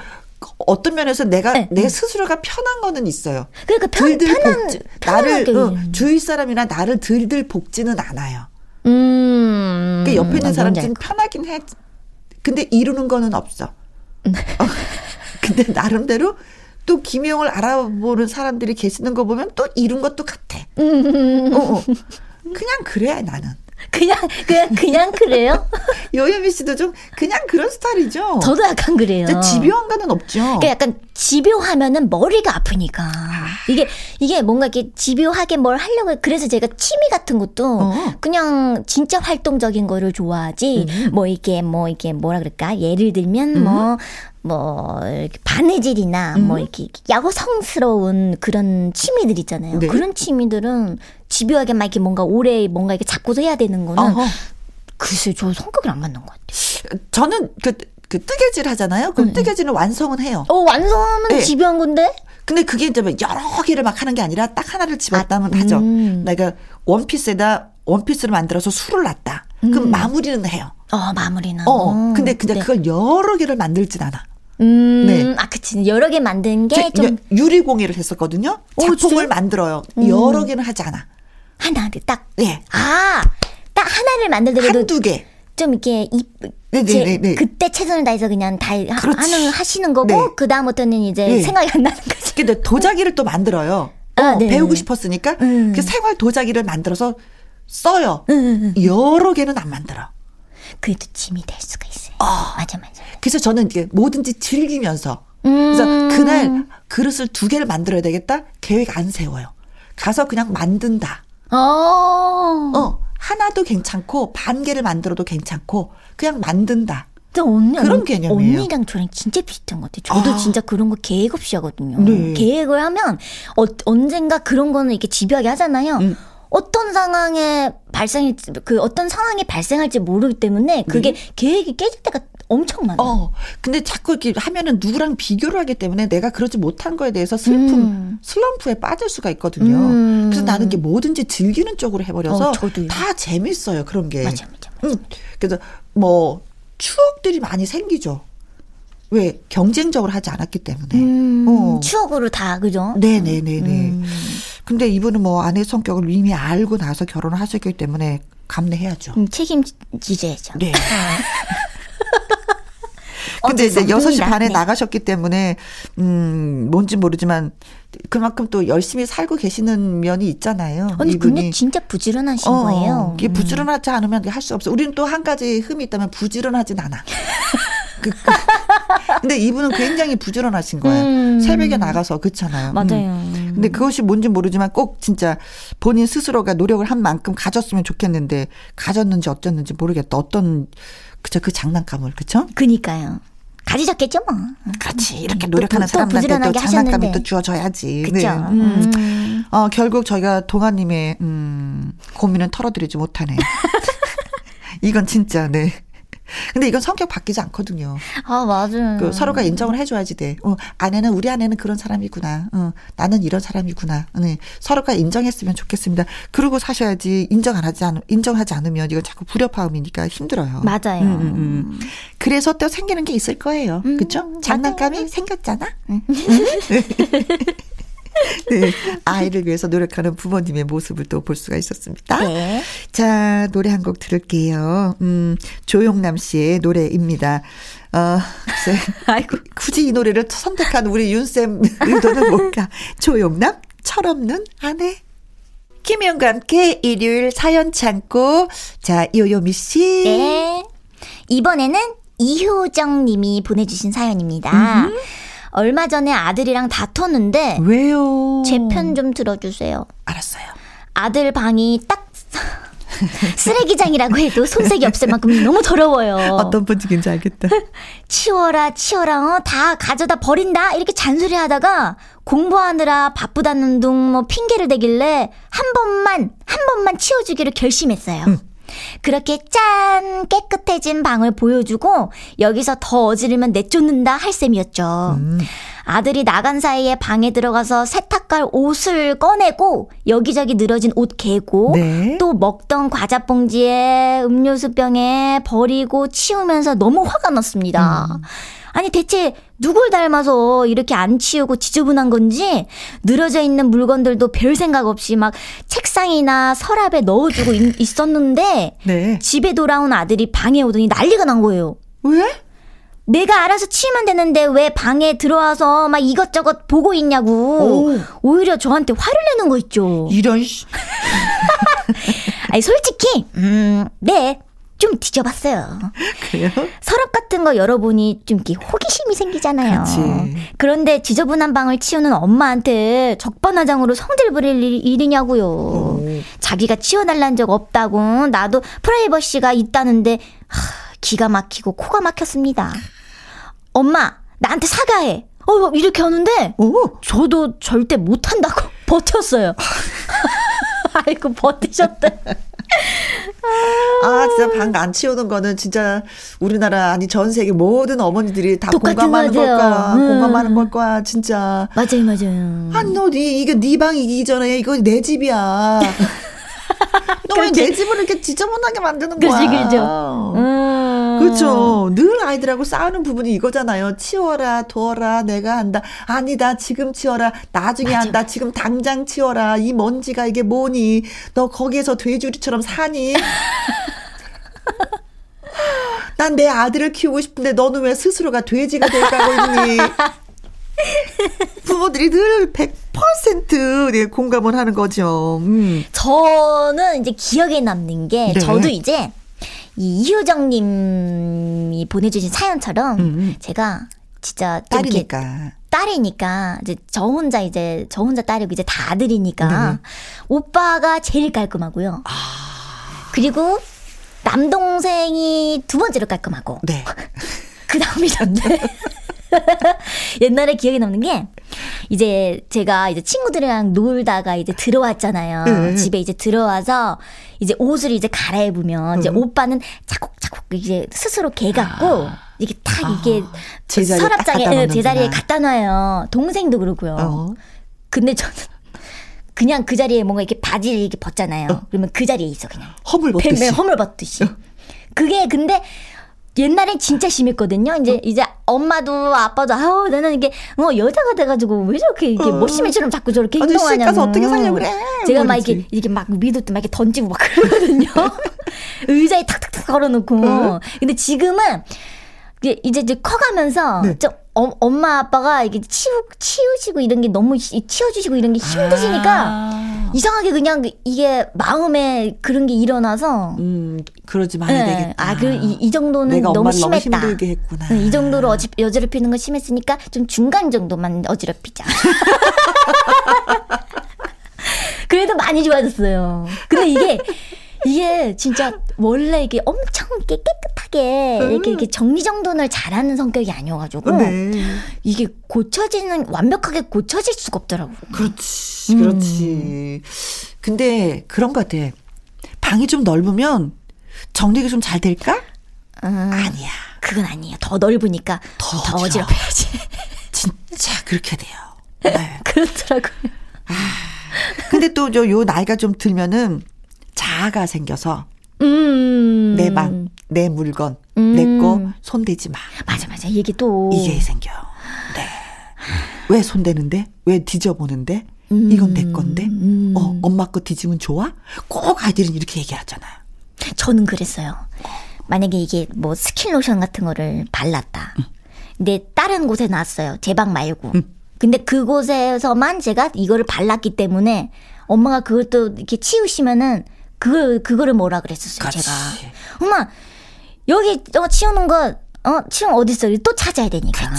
S1: 어떤 면에서 내가,
S3: 네,
S1: 내 스스로가 편한 거는 있어요.
S3: 그러니까 편,
S1: 들들
S3: 편한 편하게
S1: 나를, 어. 주위 사람이나 나를 들들 볶지는 않아요.
S3: 음.
S1: 그 옆에 있는
S3: 아,
S1: 사람 좀 편하긴 해. 근데 이루는 거는 없어. 어, [LAUGHS] 근데 나름대로 또 김영을 알아보는 사람들이 계시는 거 보면 또 이룬 것도 같아.
S3: 음.
S1: 어, 어. 그냥 그래 나는.
S3: 그냥 그냥 그냥 그래요? [LAUGHS]
S1: 요예미 씨도 좀 그냥 그런 스타일이죠.
S3: 저도 약간 그래요.
S1: 집요한가는 없죠.
S3: 그러니까 약간 집요하면은 머리가 아프니까 이게 이게 뭔가 이렇게 집요하게 뭘 하려고 해. 그래서 제가 취미 같은 것도
S1: 어.
S3: 그냥 진짜 활동적인 거를 좋아하지
S1: 음.
S3: 뭐 이게 뭐 이게 뭐라 그럴까 예를 들면 뭐 뭐 이렇게 바느질이나 뭐 이렇게 야구성스러운 그런 취미들 있잖아요.
S1: 네.
S3: 그런 취미들은 집요하게 막 이렇게 뭔가 오래 뭔가 이렇게 잡고서 해야 되는 거는
S1: 어허.
S3: 글쎄 저 성격이 안 맞는 것 같아요.
S1: 저는 그, 그 뜨개질 하잖아요. 그럼 뜨개질은 완성은 해요.
S3: 어 완성하면
S1: 네.
S3: 집요한 건데?
S1: 근데 그게 이제 뭐 여러 개를 막 하는 게 아니라 딱 하나를 집었다면 하죠.
S3: 음.
S1: 내가 원피스에다 원피스를 만들어서 술을 놨다. 그럼 마무리는 해요.
S3: 어 마무리나.
S1: 어, 어. 근데 근데
S3: 네.
S1: 그걸 여러 개를 만들진 않아.
S3: 음,
S1: 네.
S3: 아, 그치. 여러 개 만든
S1: 제-
S3: 게좀
S1: 유리공예를 했었거든요.
S3: 오,
S1: 작품을
S3: 진짜요?
S1: 만들어요.
S3: 음.
S1: 여러 개는 하지 않아.
S3: 하나, 딱.
S1: 네.
S3: 아, 딱 하나를 만들더라도
S1: 한두 개.
S3: 좀 이렇게 이,
S1: 네, 네,
S3: 제-
S1: 네, 네.
S3: 그때 최선을 다해서 그냥 다 하-
S1: 그렇지.
S3: 하는, 하시는 거고,
S1: 네.
S3: 그 다음부터는 이제
S1: 네.
S3: 생각이 안 나는 거지.
S1: 근데 도자기를 또 만들어요. 어,
S3: 아, 네.
S1: 배우고 싶었으니까
S3: 음.
S1: 그 생활 도자기를 만들어서 써요.
S3: 응, 응.
S1: 여러 개는 안 만들어.
S3: 그래도 짐이 될 수가 있
S1: 아.
S3: 맞아, 맞아.
S1: 그래서 저는 이게 뭐든지 즐기면서 그래서
S3: 음.
S1: 그날 그릇을 두 개를 만들어야 되겠다 계획 안 세워요. 가서 그냥 만든다.
S3: 어.
S1: 어 하나도 괜찮고 반 개를 만들어도 괜찮고 그냥 만든다.
S3: 또 언니,
S1: 그런 개념이에요.
S3: 언니랑 저랑 진짜 비슷한 것 같아요. 저도
S1: 아.
S3: 진짜 그런 거 계획 없이 하거든요.
S1: 네.
S3: 계획을 하면 어, 언젠가 그런 거는 이렇게 집요하게 하잖아요.
S1: 음.
S3: 어떤 상황에 발생할지 그 어떤 상황이 발생할지 모르기 때문에 그게 계획이 깨질 때가 엄청 많아요.
S1: 네. 어 근데 자꾸 이렇게 하면은 누구랑 비교를 하기 때문에 내가 그러지 못한 거에 대해서 슬픔
S3: 음.
S1: 슬럼프에 빠질 수가 있거든요.
S3: 음.
S1: 그래서 나는 이게 뭐든지 즐기는 쪽으로 해버려서
S3: 어.
S1: 다 재밌어요 그런 게.
S3: 맞아, 맞아, 맞아.
S1: 음, 그래서 뭐 추억들이 많이 생기죠. 왜 경쟁적으로 하지 않았기 때문에.
S3: 음,
S1: 어.
S3: 추억으로 다 그죠?
S1: 네 네 네 네.
S3: 음.
S1: 근데 이분은 뭐 아내 성격을 이미 알고 나서 결혼을 하셨기 때문에 감내해야죠.
S3: 음, 책임지셔야죠.
S1: 네.
S3: 어쩔 [LAUGHS]
S1: 근데
S3: 수
S1: 이제 6시
S3: 없습니다.
S1: 반에
S3: 네.
S1: 나가셨기 때문에, 음, 뭔지 모르지만, 그만큼 또 열심히 살고 계시는 면이 있잖아요.
S3: 언니
S1: 이분이.
S3: 근데 진짜 부지런하신
S1: 어,
S3: 거예요.
S1: 이게
S3: 음.
S1: 부지런하지 않으면 할 수 없어. 우리는 또 한 가지 흠이 있다면 부지런하진 않아. [LAUGHS] 그, 그. 근데 이분은 굉장히 부지런하신 거야. 음. 새벽에 나가서 그렇잖아요.
S3: 맞아요. 음.
S1: 근데 그것이 뭔지 모르지만 꼭 진짜 본인 스스로가 노력을 한 만큼 가졌으면 좋겠는데 가졌는지 어쩌는지 모르겠다. 어떤 그저 그 장난감을 그쵸?
S3: 그니까요. 가지셨겠죠, 뭐.
S1: 그렇지. 이렇게 노력하는 또, 사람들한테 또, 또 장난감이 또 주어져야지.
S3: 그죠. 네. 음. 음.
S1: 어, 결국 저희가 동아님의, 음, 고민은 털어드리지 못하네. [LAUGHS] 이건 진짜, 네. 근데 이건 성격 바뀌지 않거든요.
S3: 아, 맞아요.
S1: 그 서로가 인정을 해줘야지 돼. 어, 아내는, 우리 아내는 그런 사람이구나. 어, 나는 이런 사람이구나. 네. 서로가 인정했으면 좋겠습니다. 그러고 사셔야지 인정 안 하지 않, 인정하지 않으면 이건 자꾸 불협화음이니까 힘들어요.
S3: 맞아요. 음, 음, 음.
S1: 그래서 또 생기는 게 있을 거예요. 음, 그쵸? 장난감이. 생겼잖아? [LAUGHS] 응. [LAUGHS] 네. 아이를 위해서 노력하는 부모님의 모습을 또 볼 수가 있었습니다. 네. 자, 노래 한 곡 들을게요. 음, 조용남 씨의 노래입니다. 어, 글쎄. [LAUGHS] 아이고. 굳이 이 노래를 선택한 우리 윤쌤 의도는 뭘까? 조용남, 철없는 아내. 김영과 함께 일요일 사연 창고. 자, 요요미 씨.
S3: 네. 이번에는 이효정 님이 보내주신 사연입니다. 음흠. 얼마 전에 아들이랑 다퉜는데
S1: 왜요?
S3: 제 편 좀 들어주세요.
S1: 알았어요.
S3: 아들 방이 딱 [LAUGHS] 쓰레기장이라고 해도 손색이 없을 만큼 너무 더러워요.
S1: 어떤 분위기인지 알겠다. [LAUGHS]
S3: 치워라, 치워라, 어, 다 가져다 버린다? 이렇게 잔소리 하다가 공부하느라 바쁘다는 둥 뭐 핑계를 대길래 한 번만, 한 번만 치워주기로 결심했어요. 응. 그렇게 짠 깨끗해진 방을 보여주고 여기서 더 어지르면 내쫓는다 할 셈이었죠. 음. 아들이 나간 사이에 방에 들어가서 세탁갈 옷을 꺼내고 여기저기 늘어진 옷 개고 네. 또 먹던 과자 봉지에 음료수 병에 버리고 치우면서 너무 화가 났습니다. 음. 아니 대체 누굴 닮아서 이렇게 안 치우고 지저분한 건지 늘어져 있는 물건들도 별 생각 없이 막 책상이나 서랍에 넣어주고 있, 었는데 네. 집에 돌아온 아들이 방에 오더니 난리가 난 거예요.
S1: 왜?
S3: 내가 알아서 치우면 되는데 왜 방에 들어와서 막 이것저것 보고 있냐고. 오. 오히려 저한테 화를 내는 거 있죠.
S1: 이런. [LAUGHS]
S3: 아니 솔직히 음, 네. 좀 뒤져봤어요. [LAUGHS]
S1: 그래요?
S3: 서랍 같은 거 열어보니 좀 이렇게 호기심이 생기잖아요.
S1: 그치.
S3: 그런데 지저분한 방을 치우는 엄마한테 적반하장으로 성질 부릴 일이냐고요. 오. 자기가 치워달란 적 없다고 나도 프라이버시가 있다는데 하, 기가 막히고 코가 막혔습니다. 엄마 나한테 사과해. 어 이렇게 하는데 오. 저도 절대 못한다고 [LAUGHS] 버텼어요. [LAUGHS] 아이고 버티셨대.
S1: 아, 진짜 방 안 치우는 거는 진짜 우리나라 아니 전 세계 모든 어머니들이 다 공감하는 걸 거야. 음. 공감하는 걸 거야, 진짜.
S3: 맞아요, 맞아요.
S1: 한 너니 이게 네 방이기 전에 이거 내 집이야. [LAUGHS] 너 왜 내 집을 이렇게 지저분하게 만드는 거야?
S3: 그지, 그죠. 음.
S1: 그렇죠. 늘 아이들하고 싸우는 부분이 이거잖아요. 치워라, 둬라, 내가 한다. 아니다, 지금 치워라. 나중에 맞아. 한다. 지금 당장 치워라. 이 먼지가 이게 뭐니? 너 거기에서 돼지우리처럼 사니? [LAUGHS] 난 내 아들을 키우고 싶은데 너는 왜 스스로가 돼지가 돼가고 있니? [LAUGHS] 부모들이 늘 100% 네, 공감을 하는 거죠. 음.
S3: 저는 이제 기억에 남는 게 네. 저도 이제 이 이효정 님이 보내주신 사연처럼 음. 음. 제가 진짜
S1: 딸이니까
S3: 딸이니까 이제 저 혼자 이제 저 혼자 딸이고 이제 다 아들이니까 네. 오빠가 제일 깔끔하고요. 아. 그리고 남동생이 두 번째로 깔끔하고.
S1: 네.
S3: 그 다음이 전데 [LAUGHS] 옛날에 기억에 남는 게 이제 제가 이제 친구들이랑 놀다가 이제 들어왔잖아요. 네. 집에 이제 들어와서 이제 옷을 이제 갈아입으면 이제 음. 오빠는 차곡차곡 이제 스스로 개 갖고 아. 이게 딱 아. 이게 제자리에 서랍장에 제자리에 갖다 놔요. 동생도 그렇고요. 어. 근데 저는 그냥 그 자리에 뭔가 이렇게 바지를 이렇게 벗잖아요. 어. 그러면 그 자리에 있어 그냥.
S1: 허물 벗듯이.
S3: 허물 벗듯이. 어. 그게 근데 옛날엔 진짜 심했거든요. 이제 어? 이제 엄마도 아빠도 아우 나는 이게 뭐 여자가 돼가지고 왜 저렇게 이렇게 어. 멋심이처럼 자꾸 저렇게 행동하냐.
S1: 가서 어떻게 살려 그래?
S3: 제가 막 이렇게 이렇게 막 미도도 막 이렇게 던지고 막 그러거든요. [LAUGHS] 의자에 탁탁탁 걸어놓고. 어? 근데 지금은 이제 이제, 이제 커가면서 네. 좀 어, 엄마 아빠가 이게 치우 치우시고 이런 게 너무 치워주시고 이런 게 힘드시니까. 아. 이상하게 그냥 이게 마음에 그런 게 일어나서
S1: 음, 그러지 말아야
S3: 네.
S1: 되겠다.
S3: 아, 그, 이, 이 정도는
S1: 내가
S3: 너무
S1: 너무
S3: 심했다.
S1: 힘들게 했구나.
S3: 네, 이 정도로 어지, 어지럽히는 건 심했으니까 좀 중간 정도만 어지럽히자. [LAUGHS] [LAUGHS] 그래도 많이 좋아졌어요. 근데 이게, 이게 진짜 원래 이게 엄청 이렇게 깨끗하게 이렇게, 이렇게 정리정돈을 잘하는 성격이 아니어가지고
S1: 네.
S3: 이게 고쳐지는, 완벽하게 고쳐질 수가 없더라고.
S1: 그렇지,
S3: 음.
S1: 그렇지. 근데 그런 것 같아. 방이 좀 넓으면 정리가 좀 잘 될까?
S3: 음,
S1: 아니야.
S3: 그건 아니에요. 더 넓으니까
S1: 더
S3: 더. 어지럽혀야지. [LAUGHS]
S1: 진짜 그렇게 돼요. [LAUGHS] 네.
S3: 그렇더라고요.
S1: 근데 또저요 나이가 좀 들면은 자아가 생겨서
S3: 음.
S1: 내 방, 내 물건,
S3: 음.
S1: 내거 손대지 마.
S3: 맞아, 맞아. 이게 또.
S1: 이게 생겨. 네. 왜 손대는데? 왜 뒤져보는데?
S3: 음.
S1: 이건 내 건데? 어, 엄마 거 뒤지면 좋아? 꼭 아이들은 이렇게 얘기하잖아요.
S3: 저는 그랬어요. 만약에 이게 뭐 스킨 로션 같은 거를 발랐다. 근데 다른 곳에 놨어요. 제 방 말고. 근데 그곳에서만 제가 이거를 발랐기 때문에 엄마가 그것도 이렇게 치우시면은 그걸 그거를 뭐라 그랬었어요.
S1: 그렇지.
S3: 제가. 엄마 여기 어, 치우는 거 어, 어디 있어? 또 찾아야 되니까.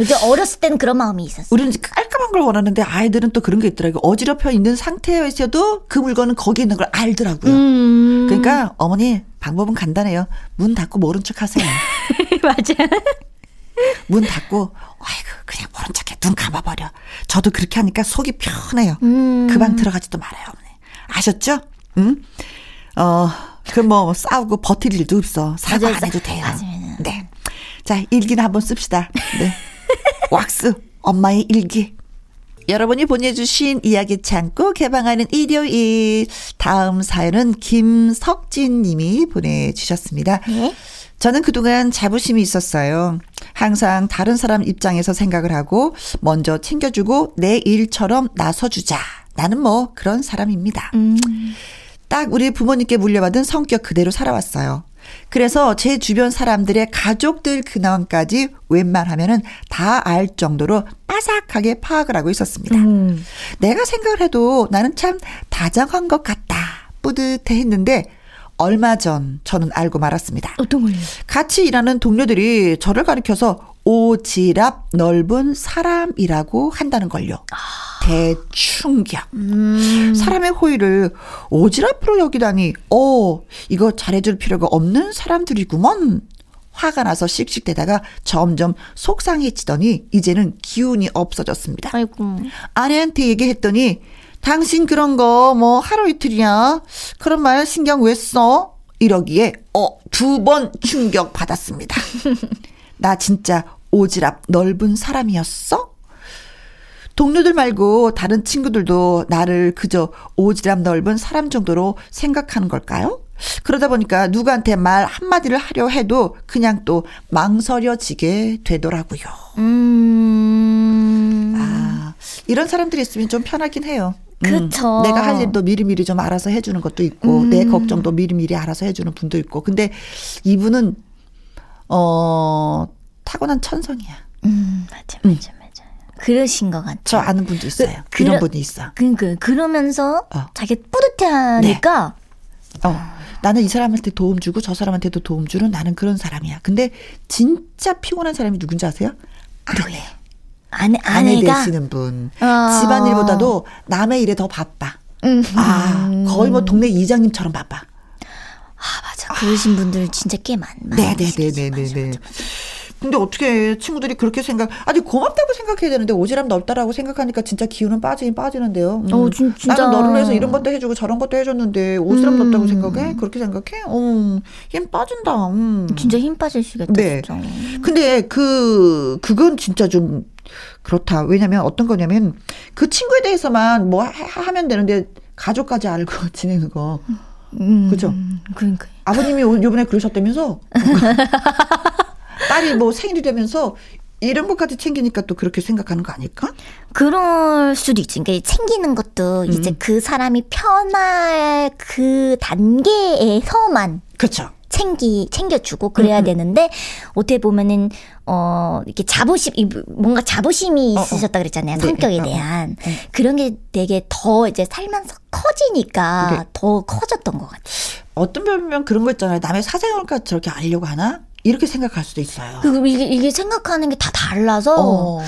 S3: 이제 어렸을 때는 그런 마음이 있었어요.
S1: 우리는 깔끔한 걸 원하는데 아이들은 또 그런 게 있더라고요. 어지럽혀 있는 상태에서도 그 물건은 거기 있는 걸 알더라고요.
S3: 음.
S1: 그러니까 어머니 방법은 간단해요. 문 닫고 모른 척 하세요. [LAUGHS]
S3: 맞아.
S1: 문 닫고 아이고 그냥 모른 척해 눈 감아버려. 저도 그렇게 하니까 속이 편해요.
S3: 음.
S1: 그방 들어가지도 말아요, 어머니. 아셨죠? 응? 어, 그 뭐 싸우고 버틸 일도 없어. 사과. 안 해도 돼요.
S3: 맞아요.
S1: 네. 자, 일기나 한번 씁시다. 네. [LAUGHS] 왁스, 엄마의 일기. 여러분이 보내주신 이야기 창고 개방하는 일요일. 다음 사연은 김석진 님이 보내주셨습니다.
S3: 네.
S1: 저는 그동안 자부심이 있었어요. 항상 다른 사람 입장에서 생각을 하고 먼저 챙겨주고 내 일처럼 나서주자. 나는 뭐 그런 사람입니다.
S3: 음.
S1: 딱 우리 부모님께 물려받은 성격 그대로 살아왔어요. 그래서 제 주변 사람들의 가족들 근황까지 웬만하면은 다 알 정도로 빠삭하게 파악을 하고 있었습니다.
S3: 음.
S1: 내가 생각을 해도 나는 참 다정한 것 같다. 뿌듯해 했는데 얼마 전 저는 알고 말았습니다.
S3: 어떤 걸요?
S1: 같이 일하는 동료들이 저를 가리켜서 오지랖 넓은 사람이라고 한다는 걸요. 대충격. 사람의 호의를 오지랖으로 여기다니, 어, 이거 잘해줄 필요가 없는 사람들이구먼. 화가 나서 씩씩대다가 점점 속상해지더니 이제는 기운이 없어졌습니다.
S3: 아이고.
S1: 아내한테 얘기했더니 당신 그런 거 뭐 하루 이틀이야. 그런 말 신경 왜 써? 이러기에 어 두 번 충격 받았습니다. [LAUGHS] 나 진짜 오지랖 넓은 사람이었어? 동료들 말고 다른 친구들도 나를 그저 오지랖 넓은 사람 정도로 생각하는 걸까요? 그러다 보니까 누구한테 말 한마디를 하려 해도 그냥 또 망설여지게 되더라고요.
S3: 음.
S1: 아, 이런 사람들이 있으면 좀 편하긴 해요. 음,
S3: 그쵸.
S1: 내가 할 일도 미리미리 좀 알아서 해주는 것도 있고, 내 걱정도 미리미리 알아서 해주는 분도 있고. 근데 이분은, 어, 타고난 천성이야.
S3: 음, 맞아, 맞아, 맞아. 그러신 것 같아.
S1: 저 아는 분도 있어요.
S3: 그- 그러-
S1: 분이 있어.
S3: 그, 그, 그러면서
S1: 어.
S3: 자기 뿌듯해하니까
S1: 어. 나는 이 사람한테 도움 주고 저 사람한테도 도움 주는 나는 그런 사람이야. 근데 진짜 피곤한 사람이 누군지 아세요? 아내.
S3: 아내,
S1: 아내 되시는 분.
S3: 어.
S1: 집안일보다도 남의 일에 더 바빠.
S3: 음.
S1: 아, 거의 뭐 동네 이장님처럼 바빠.
S3: 아, 맞아. 그러신 분들 진짜 꽤 많,
S1: 네네네네네네. 근데 어떻게 친구들이 그렇게 생각, 아니 고맙다고 생각해야 되는데 오지랖 넓다라고 생각하니까 진짜 기운은 빠지긴 빠지는데요. 음.
S3: 어, 진- 진짜.
S1: 나는 너를 위해서 이런 것도 해주고 저런 것도 해줬는데 오지랖
S3: 음.
S1: 넓다고 생각해? 그렇게 생각해? 음, 힘 빠진다. 음.
S3: 진짜 힘 빠지시겠다,
S1: 네.
S3: 진짜.
S1: 근데 그 그건 진짜 좀 그렇다. 왜냐면 어떤 거냐면 그 친구에 대해서만 뭐 하- 하면 되는데 가족까지 알고 [LAUGHS] 지내는 거.
S3: 음,
S1: 그죠?
S3: 그러니까.
S1: 아버님이 오- 요번에 그러셨다면서 딸이 뭐 생일이 되면서 이런 것까지 챙기니까 또 그렇게 생각하는 거 아닐까?
S3: 그럴 수도 있지. 그러니까 챙기는 것도
S1: 음.
S3: 이제 그 사람이 편할 그 단계에서만
S1: 그렇죠.
S3: 챙기 챙겨주고 그래야
S1: 음, 음.
S3: 되는데 어떻게 보면은 어 이렇게 자부심 이 뭔가 자부심이
S1: 어, 어.
S3: 있으셨다 그랬잖아요
S1: 네,
S3: 성격에
S1: 어, 어.
S3: 대한
S1: 네.
S3: 그런 게 되게 더 이제 살면서 커지니까
S1: 네.
S3: 더 커졌던 것 같아요.
S1: 어떤 면면 그런 거 있잖아요. 남의 사생활까지 저렇게 알려고 하나? 이렇게 생각할 수도 있어요.
S3: 그리고 이게, 이게 생각하는 게 다 달라서
S1: 어.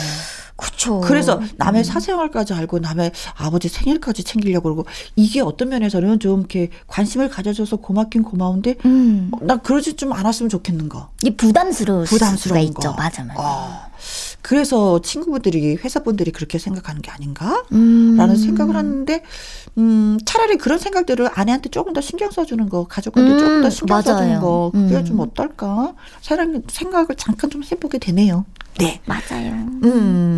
S3: 그쵸.
S1: 그래서 남의
S3: 음.
S1: 사생활까지 알고 남의 아버지 생일까지 챙기려고 그러고 이게 어떤 면에서는 좀 이렇게 관심을 가져줘서 고맙긴 고마운데
S3: 음.
S1: 어, 나 그러지 좀 않았으면 좋겠는 거.
S3: 이게 부담스러울 수가
S1: 부담스러운
S3: 있죠.
S1: 거.
S3: 맞아 맞아.
S1: 어. 그래서 친구분들이 회사분들이 그렇게 생각하는 게 아닌가?
S3: 음.
S1: 라는 생각을 하는데 음 차라리 그런 생각들을 아내한테 조금 더 신경 써주는 거 가족한테
S3: 음,
S1: 조금 더 신경 써주는
S3: 맞아요.
S1: 거 그게
S3: 음.
S1: 좀 어떨까 사람 생각을 잠깐 좀 해보게 되네요 네
S3: 맞아요.
S1: 음.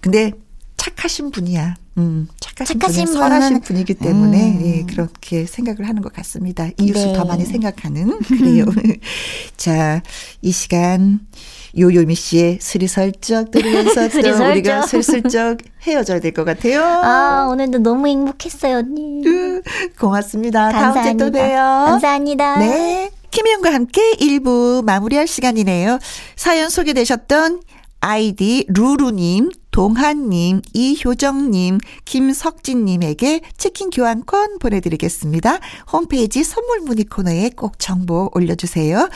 S1: 근데 착하신 분이야. 음. 착하신,
S3: 착하신
S1: 분은 선하신 분이기 때문에
S3: 음.
S1: 예, 그렇게 생각을 하는 것 같습니다. 이웃을
S3: 네.
S1: 더 많이 생각하는 [LAUGHS] 그래요. [LAUGHS] 자, 이 시간 요요미 씨의 스리설쩍 들으면서 [LAUGHS] 또
S3: 스리설쩍.
S1: 우리가 슬슬쩍 헤어져야 될 것 같아요.
S3: 아 오늘도 너무 행복했어요 언니.
S1: 으, 고맙습니다. 다음 주에 또
S3: 감사합니다.
S1: 봬요.
S3: 감사합니다.
S1: 네. 김혜영과 함께 1부 마무리할 시간이네요. 사연 소개되셨던 아이디 루루님, 동한님, 이효정님, 김석진님에게 치킨 교환권 보내드리겠습니다. 홈페이지 선물 문의 코너에 꼭 정보 올려주세요.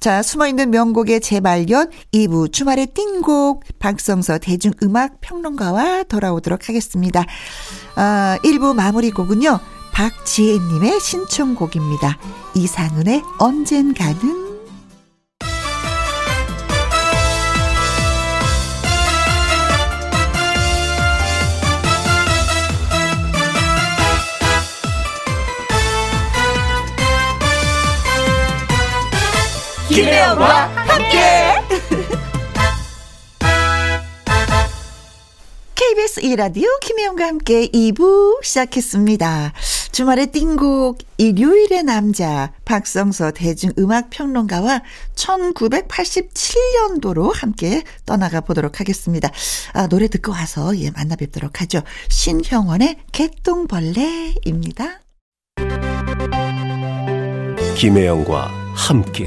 S1: 자, 숨어있는 명곡의 재발견 2부 주말의 띵곡 박성서 대중음악 평론가와 돌아오도록 하겠습니다. 아, 1부 마무리 곡은요. 박지혜님의 신청곡입니다. 이상은의 언젠가는 김혜영과 KBS 2라디오 김혜영과 함께 2부 시작했습니다. 주말의 띵곡 일요일의 남자 박성서 대중음악평론가와 1987년도로 함께 떠나가 보도록 하겠습니다. 아, 노래 듣고 와서 예, 만나 뵙도록 하죠. 신형원의 개똥벌레입니다.
S2: 김혜영과 함께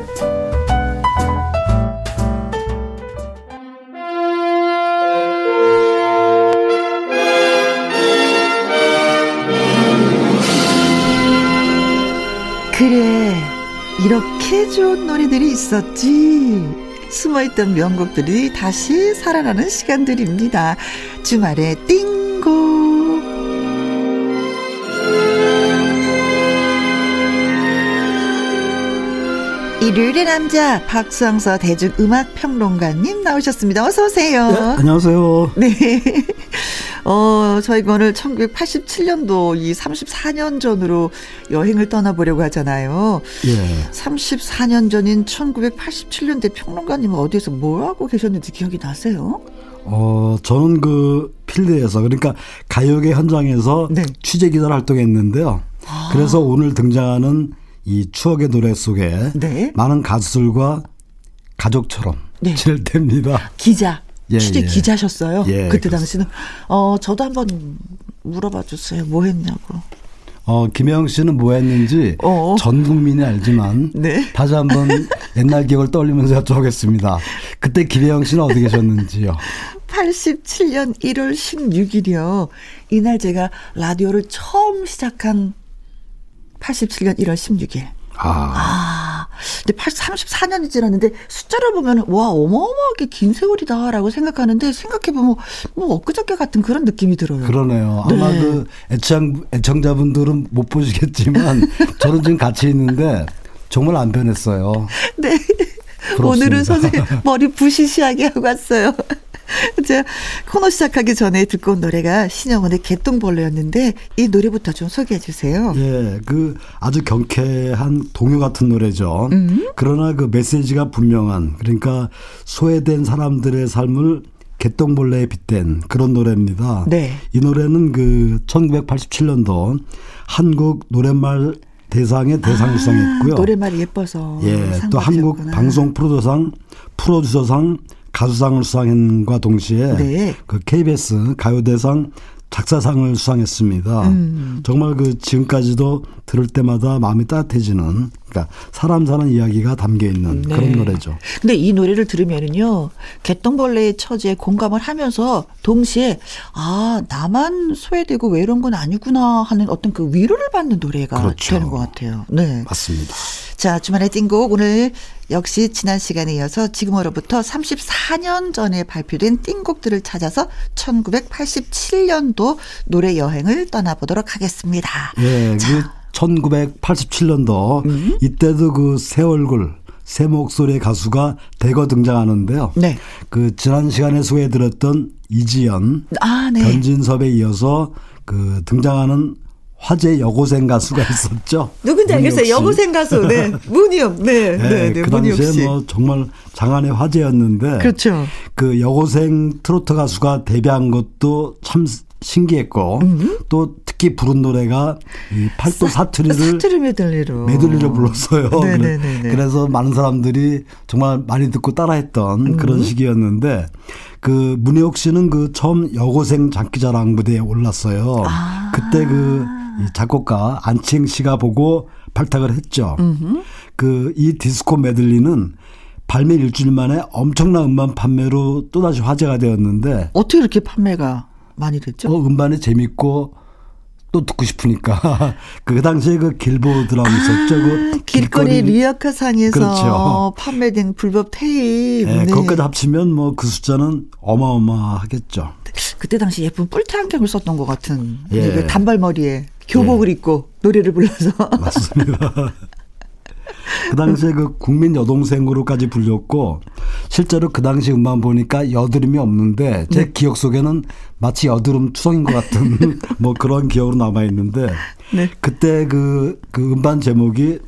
S1: 이렇게 좋은 노래들이 있었지. 숨어있던 명곡들이 다시 살아나는 시간들입니다. 주말에 띵고. 일요일의 남자 박수영서 대중음악평론가님 나오셨습니다. 어서 오세요.
S4: 네, 안녕하세요.
S1: 네. [LAUGHS] 어, 저희가 오늘 1987년도 이 34년 전으로 여행을 떠나보려고 하잖아요.
S4: 예.
S1: 34년 전인 1987년대 평론가님은 어디에서 뭐 하고 계셨는지 기억이 나세요?
S4: 어, 저는 그 필드에서 그러니까 가요계 현장에서
S1: 네.
S4: 취재 기자를 활동했는데요. 그래서 오늘 등장하는 이 추억의 노래 속에
S1: 네.
S4: 많은 가수들과 가족처럼
S1: 네.
S4: 지낼 때입니다.
S1: 기자.
S4: 예,
S1: 취재
S4: 예.
S1: 기자셨어요?
S4: 예,
S1: 그때
S4: 그렇습니다.
S1: 당시는. 어, 저도 한번 물어봐 주세요. 뭐 했냐고.
S4: 어, 김혜영 씨는 뭐 했는지
S1: 어.
S4: 전 국민이 알지만
S1: 네.
S4: 다시 한번 [LAUGHS] 옛날 기억을 떠올리면서 여쭤보겠습니다. 그때 김혜영 씨는 어디 계셨는지요?
S1: 87년 1월 16일이요. 이날 제가 라디오를 처음 시작한 87년 1월 16일.
S4: 아,
S1: 아, 근데 8, 34년이 지났는데 숫자를 보면 와 어마어마하게 긴 세월이다라고 생각하는데 생각해 보면 뭐 엊그저께 같은 그런 느낌이 들어요.
S4: 그러네요. 아마
S1: 네.
S4: 그 애청, 애청자분들은 못 보시겠지만 [LAUGHS] 저는 지금 같이 있는데 정말 안 변했어요.
S1: 네.
S4: 부럽습니다.
S1: 오늘은 선생님 [LAUGHS] 머리 부시시하게 하고 왔어요. [LAUGHS] 제가 코너 시작하기 전에 듣고 온 노래가 신영원의 개똥벌레였는데 이 노래부터 좀 소개해 주세요.
S4: 예, 그 아주 경쾌한 동요 같은 노래죠.
S1: 음.
S4: 그러나 그 메시지가 분명한 그러니까 소외된 사람들의 삶을 개똥벌레에 빗댄 그런 노래입니다.
S1: 네.
S4: 이 노래는 그 1987년도 한국 노랫말 대상의 대상을 수상했고요.
S1: 아, 노래말이 예뻐서
S4: 예, 상또 한국. 방송 프로듀서상 프로듀서상 가수상을 수상한과 동시에
S1: 네.
S4: 그 KBS 가요대상 작사상을 수상했습니다.
S1: 음.
S4: 정말 그 지금까지도 들을 때마다 마음이 따뜻해지는 그러니까 사람 사는 이야기가 담겨 있는
S1: 네.
S4: 그런 노래죠.
S1: 근데 이 노래를 들으면은요, 개똥벌레의 처지에 공감을 하면서 동시에, 아, 나만 소외되고 외로운 건 아니구나 하는 어떤 그 위로를 받는 노래가
S4: 그렇죠.
S1: 되는 것 같아요. 네.
S4: 맞습니다.
S1: 자, 주말에 띵곡 오늘 역시 지난 시간에 이어서 지금으로부터 34년 전에 발표된 띵곡들을 찾아서 1987년도 노래 여행을 떠나보도록 하겠습니다.
S4: 예, 그 1987년도
S1: 음.
S4: 이때도 그 새 얼굴, 새 목소리의 가수가 대거 등장하는데요.
S1: 네.
S4: 그 지난 시간에 소개해드렸던 이지연,
S1: 아, 네.
S4: 변진섭에 이어서 그 등장하는 화제 여고생 가수가 있었죠.
S1: 누군지 알겠어요. 여고생 가수. 네. 문희옥. 네. 네.
S4: 네,
S1: 네.
S4: 그
S1: 문희옥 씨.
S4: 당시에 뭐 정말 장안의 화제였는데
S1: 그렇죠.
S4: 그 여고생 트로트 가수가 데뷔한 것도 참 신기했고
S1: 음.
S4: 또 특히 부른 노래가 이 팔도 사투리를
S1: 사투리 메들리로.
S4: 메들리로 불렀어요.
S1: 네네네네.
S4: 그래- 그래서 많은 사람들이 정말 많이 듣고 따라했던
S1: 음.
S4: 그런 시기였는데 그 문희옥 씨는 그 처음 여고생 장기자랑 무대에 올랐어요.
S1: 아.
S4: 그때 그이 작곡가 안치행 씨가 보고 발탁을 했죠. 그 이 디스코 메들리는 발매 일주일 만에 엄청난 음반 판매로 또다시 화제가 되었는데
S1: 어떻게 이렇게 판매가 많이 됐죠?
S4: 어, 음반이 재밌고 또 듣고 싶으니까 [LAUGHS] 그 당시에 그 길보 드라고 있었죠. 그
S1: 아, 길거리 리어카상에서
S4: 그렇죠. [LAUGHS]
S1: 판매된 불법 테이프.
S4: 예,
S1: 네.
S4: 그것까지 합치면 뭐 그 숫자는 어마어마하겠죠.
S1: 그때 당시 예쁜 뿔테 안경을 썼던 것 같은
S4: 예.
S1: 그 단발머리에 교복을 입고 노래를 불러서 [LAUGHS]
S4: 맞습니다. 그 당시에 그 국민 여동생으로까지 불렸고 실제로 그 당시 음반 보니까 여드름이 없는데 제
S1: 네.
S4: 기억 속에는 마치 여드름 투성인 것 같은 [LAUGHS] 뭐 그런 기억으로 남아 있는데
S1: 네.
S4: 그때 그, 그 음반 제목이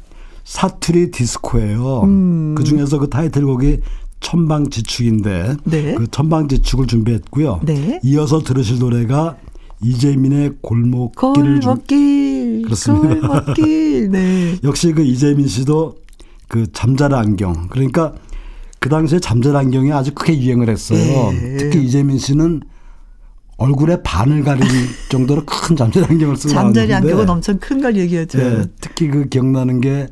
S4: 사투리 디스코예요.
S1: 음.
S4: 그 중에서 그 타이틀곡이 천방지축인데
S1: 네.
S4: 그 천방지축을 준비했고요.
S1: 네.
S4: 이어서 들으실 노래가 이재민의 골목길을 준
S1: 골목길,
S4: 그렇습니다.
S1: 골목길. 네. [LAUGHS]
S4: 역시 그 이재민 씨도 그 잠잘 안경 그러니까 그 당시에 잠잘 안경이 아주 크게 유행을 했어요.
S1: 예.
S4: 특히 이재민 씨는 얼굴에 반을 가릴 [LAUGHS] 정도로 큰 잠잘 안경을 쓰고
S1: 잠자리 안경은 엄청 큰 걸 얘기하죠.
S4: 예, 특히 그 기억나는 게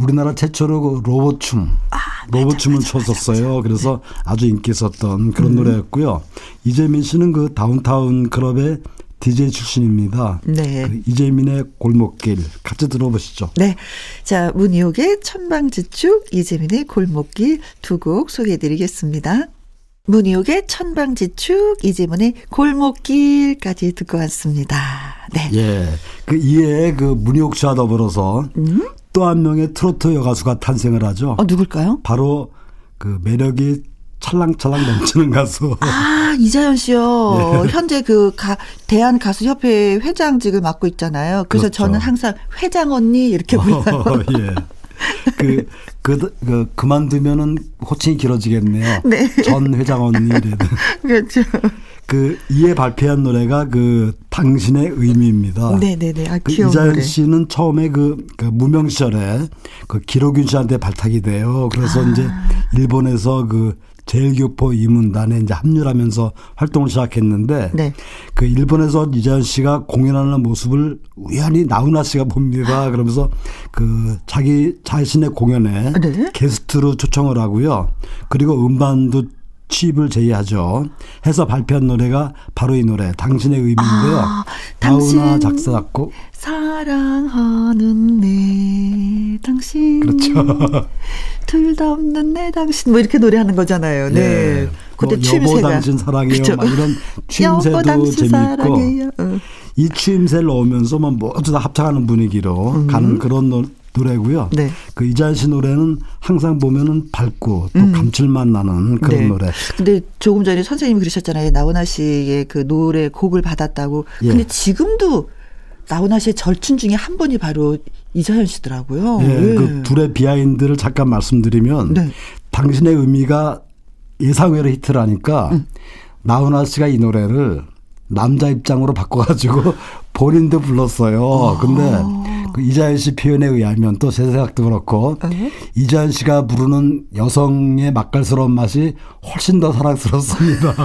S4: 우리나라 최초로 그 로봇춤,
S1: 아,
S4: 로봇춤을 췄었어요. 그래서 아주 인기 있었던 그런 노래였고요. 이재민 씨는 그 다운타운 클럽의 DJ 출신입니다.
S1: 네.
S4: 그 이재민의 골목길 같이 들어보시죠.
S1: 네. 자, 문희옥의 천방지축, 이재민의 골목길 두 곡 소개해 드리겠습니다. 문희옥의 천방지축, 이재민의 골목길까지 듣고 왔습니다. 네.
S4: 예. 그 이에 그 문희옥 씨와 더불어서
S1: 음?
S4: 또 한 명의 트로트 여가수가 탄생을 하죠.
S1: 어, 누굴까요?
S4: 바로 그 매력이 찰랑찰랑 넘치는 가수.
S1: 아, 이자연 씨요.
S4: 예.
S1: 현재 그 가, 대한가수협회 회장직을 맡고 있잖아요. 그래서
S4: 그렇죠.
S1: 저는 항상 회장 언니 이렇게 불러요.
S4: 예. [LAUGHS] 그, 그, 그, 그만두면은 호칭이 길어지겠네요.
S1: 네.
S4: 전 회장 언니 이래도. [LAUGHS]
S1: 그렇죠.
S4: 그, 이에 발표한 노래가 그, 당신의 의미입니다.
S1: 네네네. 아,
S4: 그 이자연. 씨는 처음에 그, 그 무명 시절에 그 기록윤 씨한테 발탁이 돼요. 그래서
S1: 아.
S4: 이제 일본에서 그 제일교포 이문단에 이제 합류하면서 활동을 시작했는데
S1: 네.
S4: 그 일본에서 이자연 씨가 공연하는 모습을 우연히 나훈아 씨가 봅니다. 그러면서 그 자기 자신의 공연에
S1: 네.
S4: 게스트로 초청을 하고요. 그리고 음반도 취입을 제의하죠. 해서 발표한 노래가 바로 이 노래 당신의 의미인데요.
S1: 아,
S4: 나훈아 작사 작곡
S1: 사랑하는 내 당신.
S4: 그렇죠. [LAUGHS]
S1: 둘다 없는 내 당신. 뭐 이렇게 노래하는 거잖아요. 네.
S4: 예.
S1: 그때
S4: 뭐
S1: 추임새가.
S4: 여보 당신 사랑해요.
S1: 그쵸.
S4: 막 이런 [LAUGHS]
S1: 당신
S4: 재미있고
S1: 사랑해요. 어.
S4: 이 추임새를 넣으면서 뭐 모두 다 합창하는 분위기로 가는 그런 노, 노래고요.
S1: 음. 네.
S4: 그 이자연 씨 노래는 항상 보면은 밝고 또 감칠맛 나는 그런
S1: 네.
S4: 노래.
S1: 근데 조금 전에 선생님이 그러셨잖아요. 나훈아 씨의 그 노래 곡을 받았다고.
S4: 예.
S1: 근데 지금도 나훈아 씨의 절친 중에 한 분이 바로 이자연 씨더라고요.
S4: 예,
S1: 예.
S4: 그 둘의 비하인드를 잠깐 말씀드리면
S1: 네.
S4: 당신의 의미가 예상외로 히트를 하니까
S1: 음.
S4: 나훈아 씨가 이 노래를 남자 입장으로 바꿔가지고 [LAUGHS] 본인도 불렀어요. 근데 그 이자연 씨 표현에 의하면 또 제 생각도 그렇고
S1: 네.
S4: 이자연 씨가 부르는 여성의 맛깔스러운 맛이 훨씬 더 사랑스럽습니다. [LAUGHS]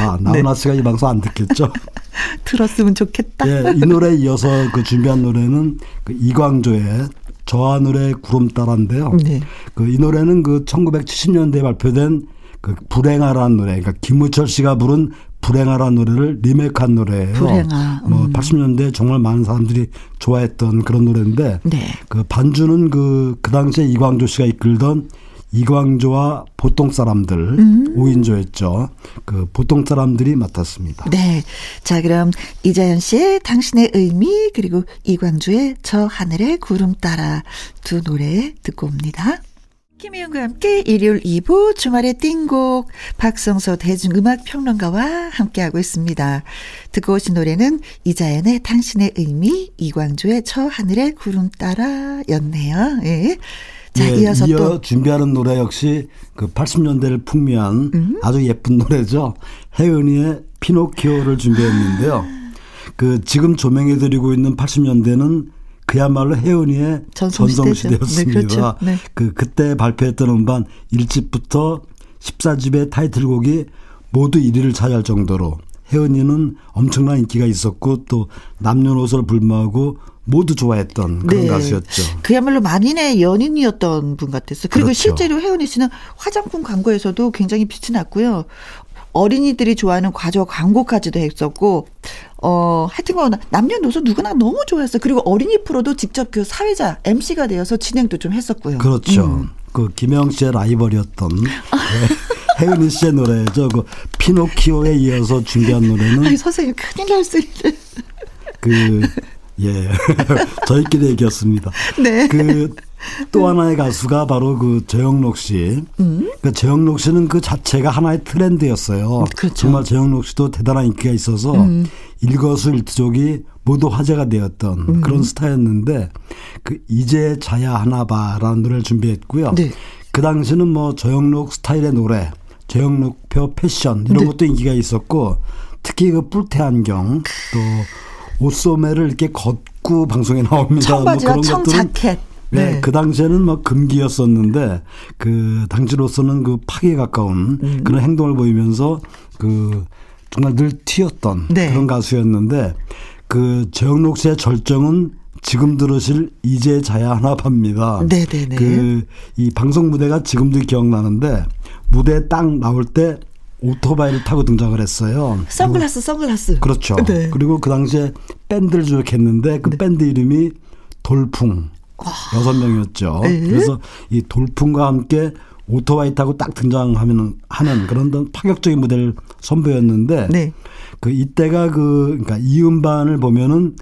S4: 아, 나훈아 씨가 이 방송 안 듣겠죠? [LAUGHS]
S1: 들었으면 좋겠다.
S4: 예, 이 노래에 이어서 그 준비한 노래는 그 이광조의 저하 노래 구름 따라인데요.
S1: 네.
S4: 그 이 노래는 그 1970년대에 발표된 그 불행하라는 노래, 그러니까 김무철 씨가 부른 불행하라는 노래를 리메이크한 노래예요.
S1: 불행하,
S4: 뭐
S1: 음.
S4: 80년대 정말 많은 사람들이 좋아했던 그런 노래인데
S1: 네.
S4: 그 반주는 그, 그 당시에 이광조 씨가 이끌던 이광조와 보통 사람들
S1: 음.
S4: 오 5인조였죠. 그 보통 사람들이 맡았습니다.
S1: 네. 자, 그럼 이자연 씨의 당신의 의미 그리고 이광주의 저 하늘의 구름 따라 두 노래 듣고 옵니다. 김희영과 함께 일요일 2부 주말의 띵곡 박성서 대중음악평론가와 함께하고 있습니다. 듣고 오신 노래는 이자연의 당신의 의미 이광주의 저 하늘의 구름 따라 였네요. 예. 자,
S4: 예,
S1: 이어서
S4: 이어
S1: 또
S4: 준비하는 노래 역시 그 80년대를 풍미한
S1: 음.
S4: 아주 예쁜 노래죠. 혜은이의 피노키오를 준비했는데요. 그 지금 조명해 드리고 있는 80년대는 그야말로 혜은이의. 전성시대였습니다.
S1: 네, 그렇죠. 네.
S4: 그 그때 발표했던 음반 1집부터 14집의 타이틀곡이 모두 1위를 차지할 정도로 혜은이는 엄청난 인기가 있었고 또 남녀노소를 불문하고 모두 좋아했던 그런 가수였죠.
S1: 그야말로 만인의 연인이었던 분 같았어요. 그리고
S4: 그렇죠.
S1: 실제로 혜은이 씨는 화장품 광고에서도 굉장히 빛이 났고요. 어린이들이 좋아하는 과저 광고까지도 했었고, 어, 하여튼간 남녀노소 누구나 너무 좋아했어요. 그리고 어린이 프로도 직접 그 사회자 MC가 되어서 진행도 좀 했었고요.
S4: 그렇죠.
S1: 음.
S4: 그 김영 씨의 라이벌이었던 네, 혜은이 씨의 노래죠. 그 피노키오에 이어서 준비한
S1: 아니,
S4: 노래는
S1: 선생님 큰일 날 소리를.
S4: 그 예. [LAUGHS] 저희끼리 얘기였습니다.
S1: 네.
S4: 그 또 하나의 가수가 바로 그 재영록 씨. 그 재영록 씨는 그 자체가 하나의 트렌드였어요.
S1: 음, 그렇죠.
S4: 정말 재영록 씨도 대단한 인기가 있어서
S1: 음.
S4: 일거수일투족이 모두 화제가 되었던
S1: 음.
S4: 그런 스타였는데 그 이제 자야 하나 봐라는 노래를 준비했고요.
S1: 네.
S4: 그 당시는 뭐 저영록 스타일의 노래, 저영록표 패션 이런
S1: 네.
S4: 것도 인기가 있었고 특히 그 뿔테 안경 또 옷소매를 이렇게 걷고 방송에 나옵니다.
S1: 청바지와
S4: 뭐 그런 것들은
S1: 청자켓.
S4: 네,
S1: 네.
S4: 그 당시에는 뭐 금기였었는데 그 당시로서는 그 파기에 가까운
S1: 음.
S4: 그런 행동을 보이면서 그 정말 늘 튀었던
S1: 네.
S4: 그런 가수였는데 그 정록 씨의 절정은 지금 들으실 이제 자야 하나 팝니다.
S1: 네네네.
S4: 그 이 방송 무대가 지금도 기억나는데 무대에 딱 나올 때 오토바이를 타고 등장을 했어요.
S1: 선글라스, 선글라스.
S4: 그렇죠.
S1: 네.
S4: 그리고 그 당시에 밴드를 조작했는데 그 밴드 이름이 돌풍. 여섯 명이었죠.
S1: 네.
S4: 그래서 이 돌풍과 함께 오토바이 타고 딱 등장하면 하는 그런 파격적인 무대를 선보였는데
S1: 네.
S4: 그 이때가 그 그러니까 이 음반을 보면은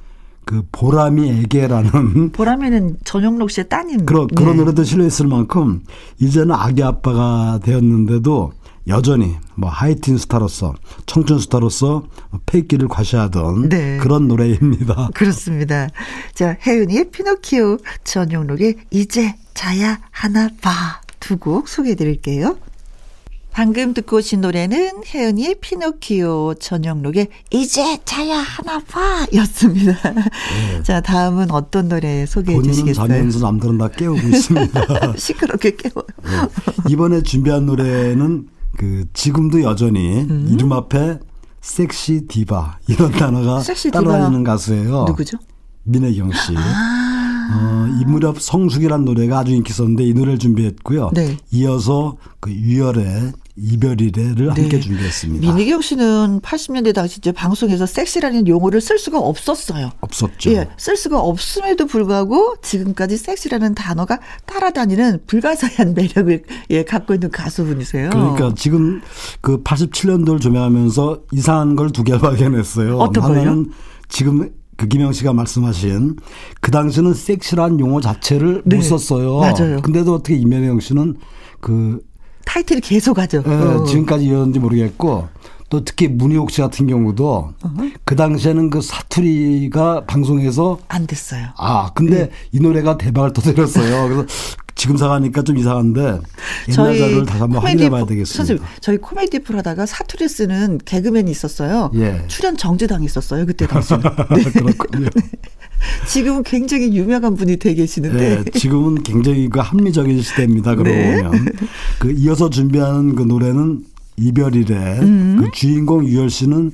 S4: 그 보람이에게라는 [LAUGHS]
S1: 보라매는 전영록 씨의 따님.
S4: 그런 그런
S1: 네.
S4: 노래도 실려 있을 만큼 이제는 아기 아빠가 되었는데도 여전히 뭐 하이틴 스타로서 청춘 스타로서 패기를 과시하던
S1: 네.
S4: 그런 노래입니다. [LAUGHS]
S1: 그렇습니다. 자, 혜은이의 피노키오, 전용록의 이제 자야 하나 봐. 두 곡 소개해 드릴게요. 방금 듣고 오신 노래는 혜은이의 피노키오, 전용록의 이제 자야 하나 봐. 였습니다. 자, 다음은 어떤 노래 소개해
S4: 네. 본인은
S1: 주시겠어요?
S4: 자면서 남들은 다 깨우고 있습니다. [LAUGHS]
S1: 시끄럽게 깨워요.
S4: 네. 이번에 준비한 노래는 그 지금도 여전히
S1: 음.
S4: 이름 앞에 섹시 디바 이런 [LAUGHS] 단어가
S1: 섹시 디바.
S4: 따라다니는 가수예요.
S1: 누구죠?
S4: 민혜경 씨.
S1: 아.
S4: 어, 이 무렵 성숙이란 노래가 아주 인기 있었는데 이 노래를 준비했고요.
S1: 네.
S4: 이어서 그 유열의 이별이래를 함께 준비했습니다.
S1: 민희경 씨는 80년대 당시 이제 방송에서 섹시라는 용어를 쓸 수가 없었어요.
S4: 없었죠.
S1: 예, 쓸 수가 없음에도 불구하고 지금까지 섹시라는 단어가 따라다니는 불가사의한 매력을 예, 갖고 있는 가수분이세요.
S4: 그러니까 지금 그 87년도를 조명하면서 이상한 걸 두 개 발견했어요. [LAUGHS]
S1: 어떤?
S4: 하나는 지금 그 김영 씨가 말씀하신 그 당시는 섹시란 용어 자체를
S1: 네.
S4: 못 썼어요.
S1: 맞아요.
S4: 근데도 어떻게 이명영 씨는 그
S1: 타이틀을 계속 하죠.
S4: 예,
S1: 어.
S4: 지금까지 이었는지 모르겠고 또 특히 문희옥 씨 같은 경우도 그 당시에는 그 사투리가 방송에서
S1: 안 됐어요.
S4: 아 근데
S1: 네.
S4: 이 노래가 대박을 터뜨렸어요. 그래서 지금 생각하니까 좀 이상한데 옛날 자료를 다시 한번 확인해 봐야
S1: 프로-
S4: 되겠습니다.
S1: 선생님, 저희 코미디 프로 하다가 사투리 쓰는 개그맨이 있었어요.
S4: 예.
S1: 출연 정지당했었어요. 그때 당시는. [LAUGHS] 네.
S4: 그렇군요.
S1: 지금은 굉장히 유명한 분이 돼 계시는데.
S4: 네, 지금은 굉장히 그 합리적인 시대입니다. 그러고
S1: 네.
S4: 보면 그 이어서 준비하는 그 노래는 이별이래.
S1: 음.
S4: 그 주인공 유열 씨는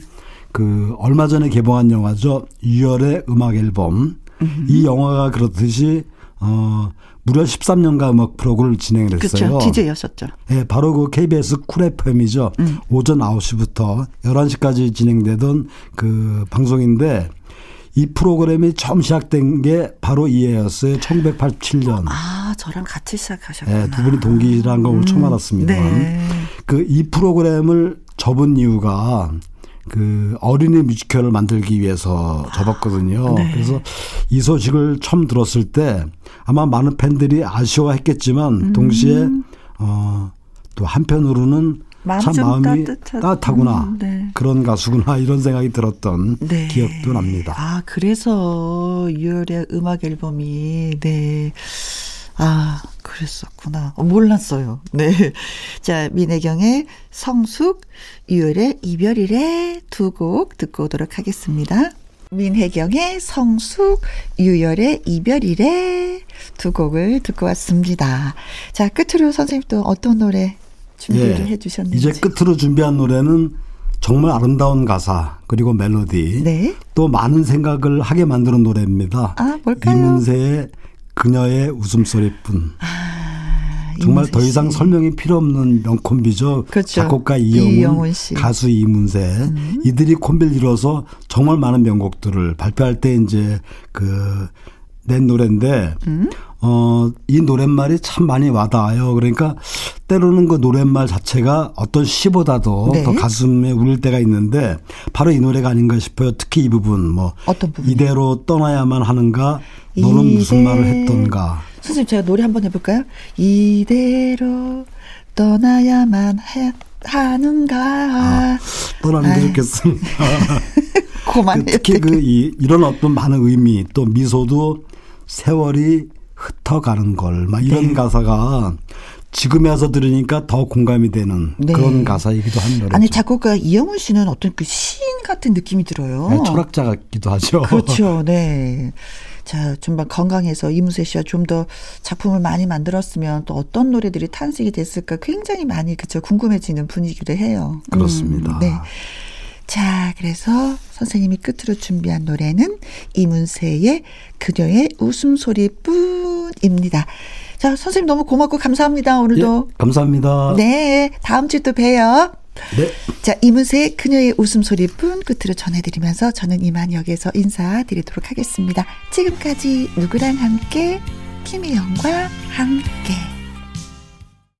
S4: 그 얼마 전에 개봉한 영화죠. 유열의 음악 앨범.
S1: 음.
S4: 이 영화가 그렇듯이 어 무려 13년간 음악 프로그램을 진행을 했어요.
S1: 그렇죠. DJ였었죠.
S4: 예, 바로 그 KBS 쿨 FM이죠.
S1: 음.
S4: 오전 9시부터 11시까지 진행되던 그 방송인데 이 프로그램이 처음 시작된 게 바로 이해였어요. 1987년.
S1: 아, 저랑 같이 시작하셨구나.
S4: 예, 두 분이 동기라는 걸 오늘 처음 알았습니다.
S1: 네.
S4: 그이 프로그램을 접은 이유가 그 어린이 뮤지컬을 만들기 위해서 접었거든요.
S1: 네.
S4: 그래서 이 소식을 처음 들었을 때 아마 많은 팬들이 아쉬워했겠지만
S1: 음.
S4: 동시에 어 또 한편으로는
S1: 마음 참좀
S4: 마음이
S1: 따뜻한-
S4: 따뜻하 구나
S1: 음, 네.
S4: 그런 가수구나 이런 생각이 들었던
S1: 네.
S4: 기억도 납니다.
S1: 아, 그래서 6월의 음악 앨범이, 네. 아, 그랬었구나. 어, 몰랐어요. 네. [LAUGHS] 자, 민혜경의 성숙, 6월의 이별이래 두 곡 듣고 오도록 하겠습니다. 민혜경의 성숙, 유열의 이별이래 두 곡을 듣고 왔습니다. 자, 끝으로 선생님 또 어떤 노래 준비를
S4: 예.
S1: 해주셨는지.
S4: 이제 끝으로 준비한 노래는 정말 아름다운 가사 그리고 멜로디
S1: 네.
S4: 또 많은 생각을 하게 만드는 노래입니다.
S1: 아, 뭘까요?
S4: 이문세의 그녀의 웃음소리뿐.
S1: 아,
S4: 정말
S1: 이문세
S4: 더 이상
S1: 씨.
S4: 설명이 필요 없는 명콤비죠.
S1: 그렇죠.
S4: 작곡가 이영훈.
S1: 음.
S4: 가수 이문세 이들이 콤비를 이뤄서 정말 많은 명곡들을 발표할 때 이제 그 낸 노래인데
S1: 음.
S4: 어, 이 노랫말이 참 많이 와닿아요. 그러니까 때로는 그 노랫말 자체가 어떤 시보다도
S1: 네.
S4: 더 가슴에 울릴 때가 있는데 바로 이 노래가 아닌가 싶어요. 특히 이 부분 뭐
S1: 어떤?
S4: 이대로 떠나야만 하는가 너는 무슨 말을 했던가
S1: 선생님 제가 노래 한번 해볼까요? 이대로 떠나야만 해, 하는가.
S4: 떠나는 게 좋겠습니다. [LAUGHS]
S1: 그만해요.
S4: 그 특히 그 이, 이런 어떤 많은 의미 또 미소도 세월이 흩어가는 걸 막 이런
S1: 네.
S4: 가사가 지금에 와서 들으니까 더 공감이 되는
S1: 네.
S4: 그런 가사이기도 한 노래죠.
S1: 아니 작곡가 이영훈 씨는 어떤 그 시인 같은 느낌이 들어요.
S4: 네, 철학자 같기도 하죠.
S1: 그렇죠. [LAUGHS] 네. 자, 좀만 건강해서 이문세 씨와 좀 더 작품을 많이 만들었으면 또 어떤 노래들이 탄생이 됐을까 굉장히 많이 그죠 궁금해지는 분위기도 해요. 음,
S4: 그렇습니다.
S1: 네. 자, 그래서 선생님이 끝으로 준비한 노래는 이문세의 그녀의 웃음소리 뿐입니다. 자, 선생님 너무 고맙고 감사합니다. 오늘도.
S4: 예, 감사합니다.
S1: 네, 다음 주에 또 봬요.
S4: 네.
S1: 자, 이문세의 그녀의 웃음소리뿐 끝으로 전해드리면서 저는 이만 여기서 인사드리도록 하겠습니다. 지금까지 누구랑 함께, 김혜영과 함께.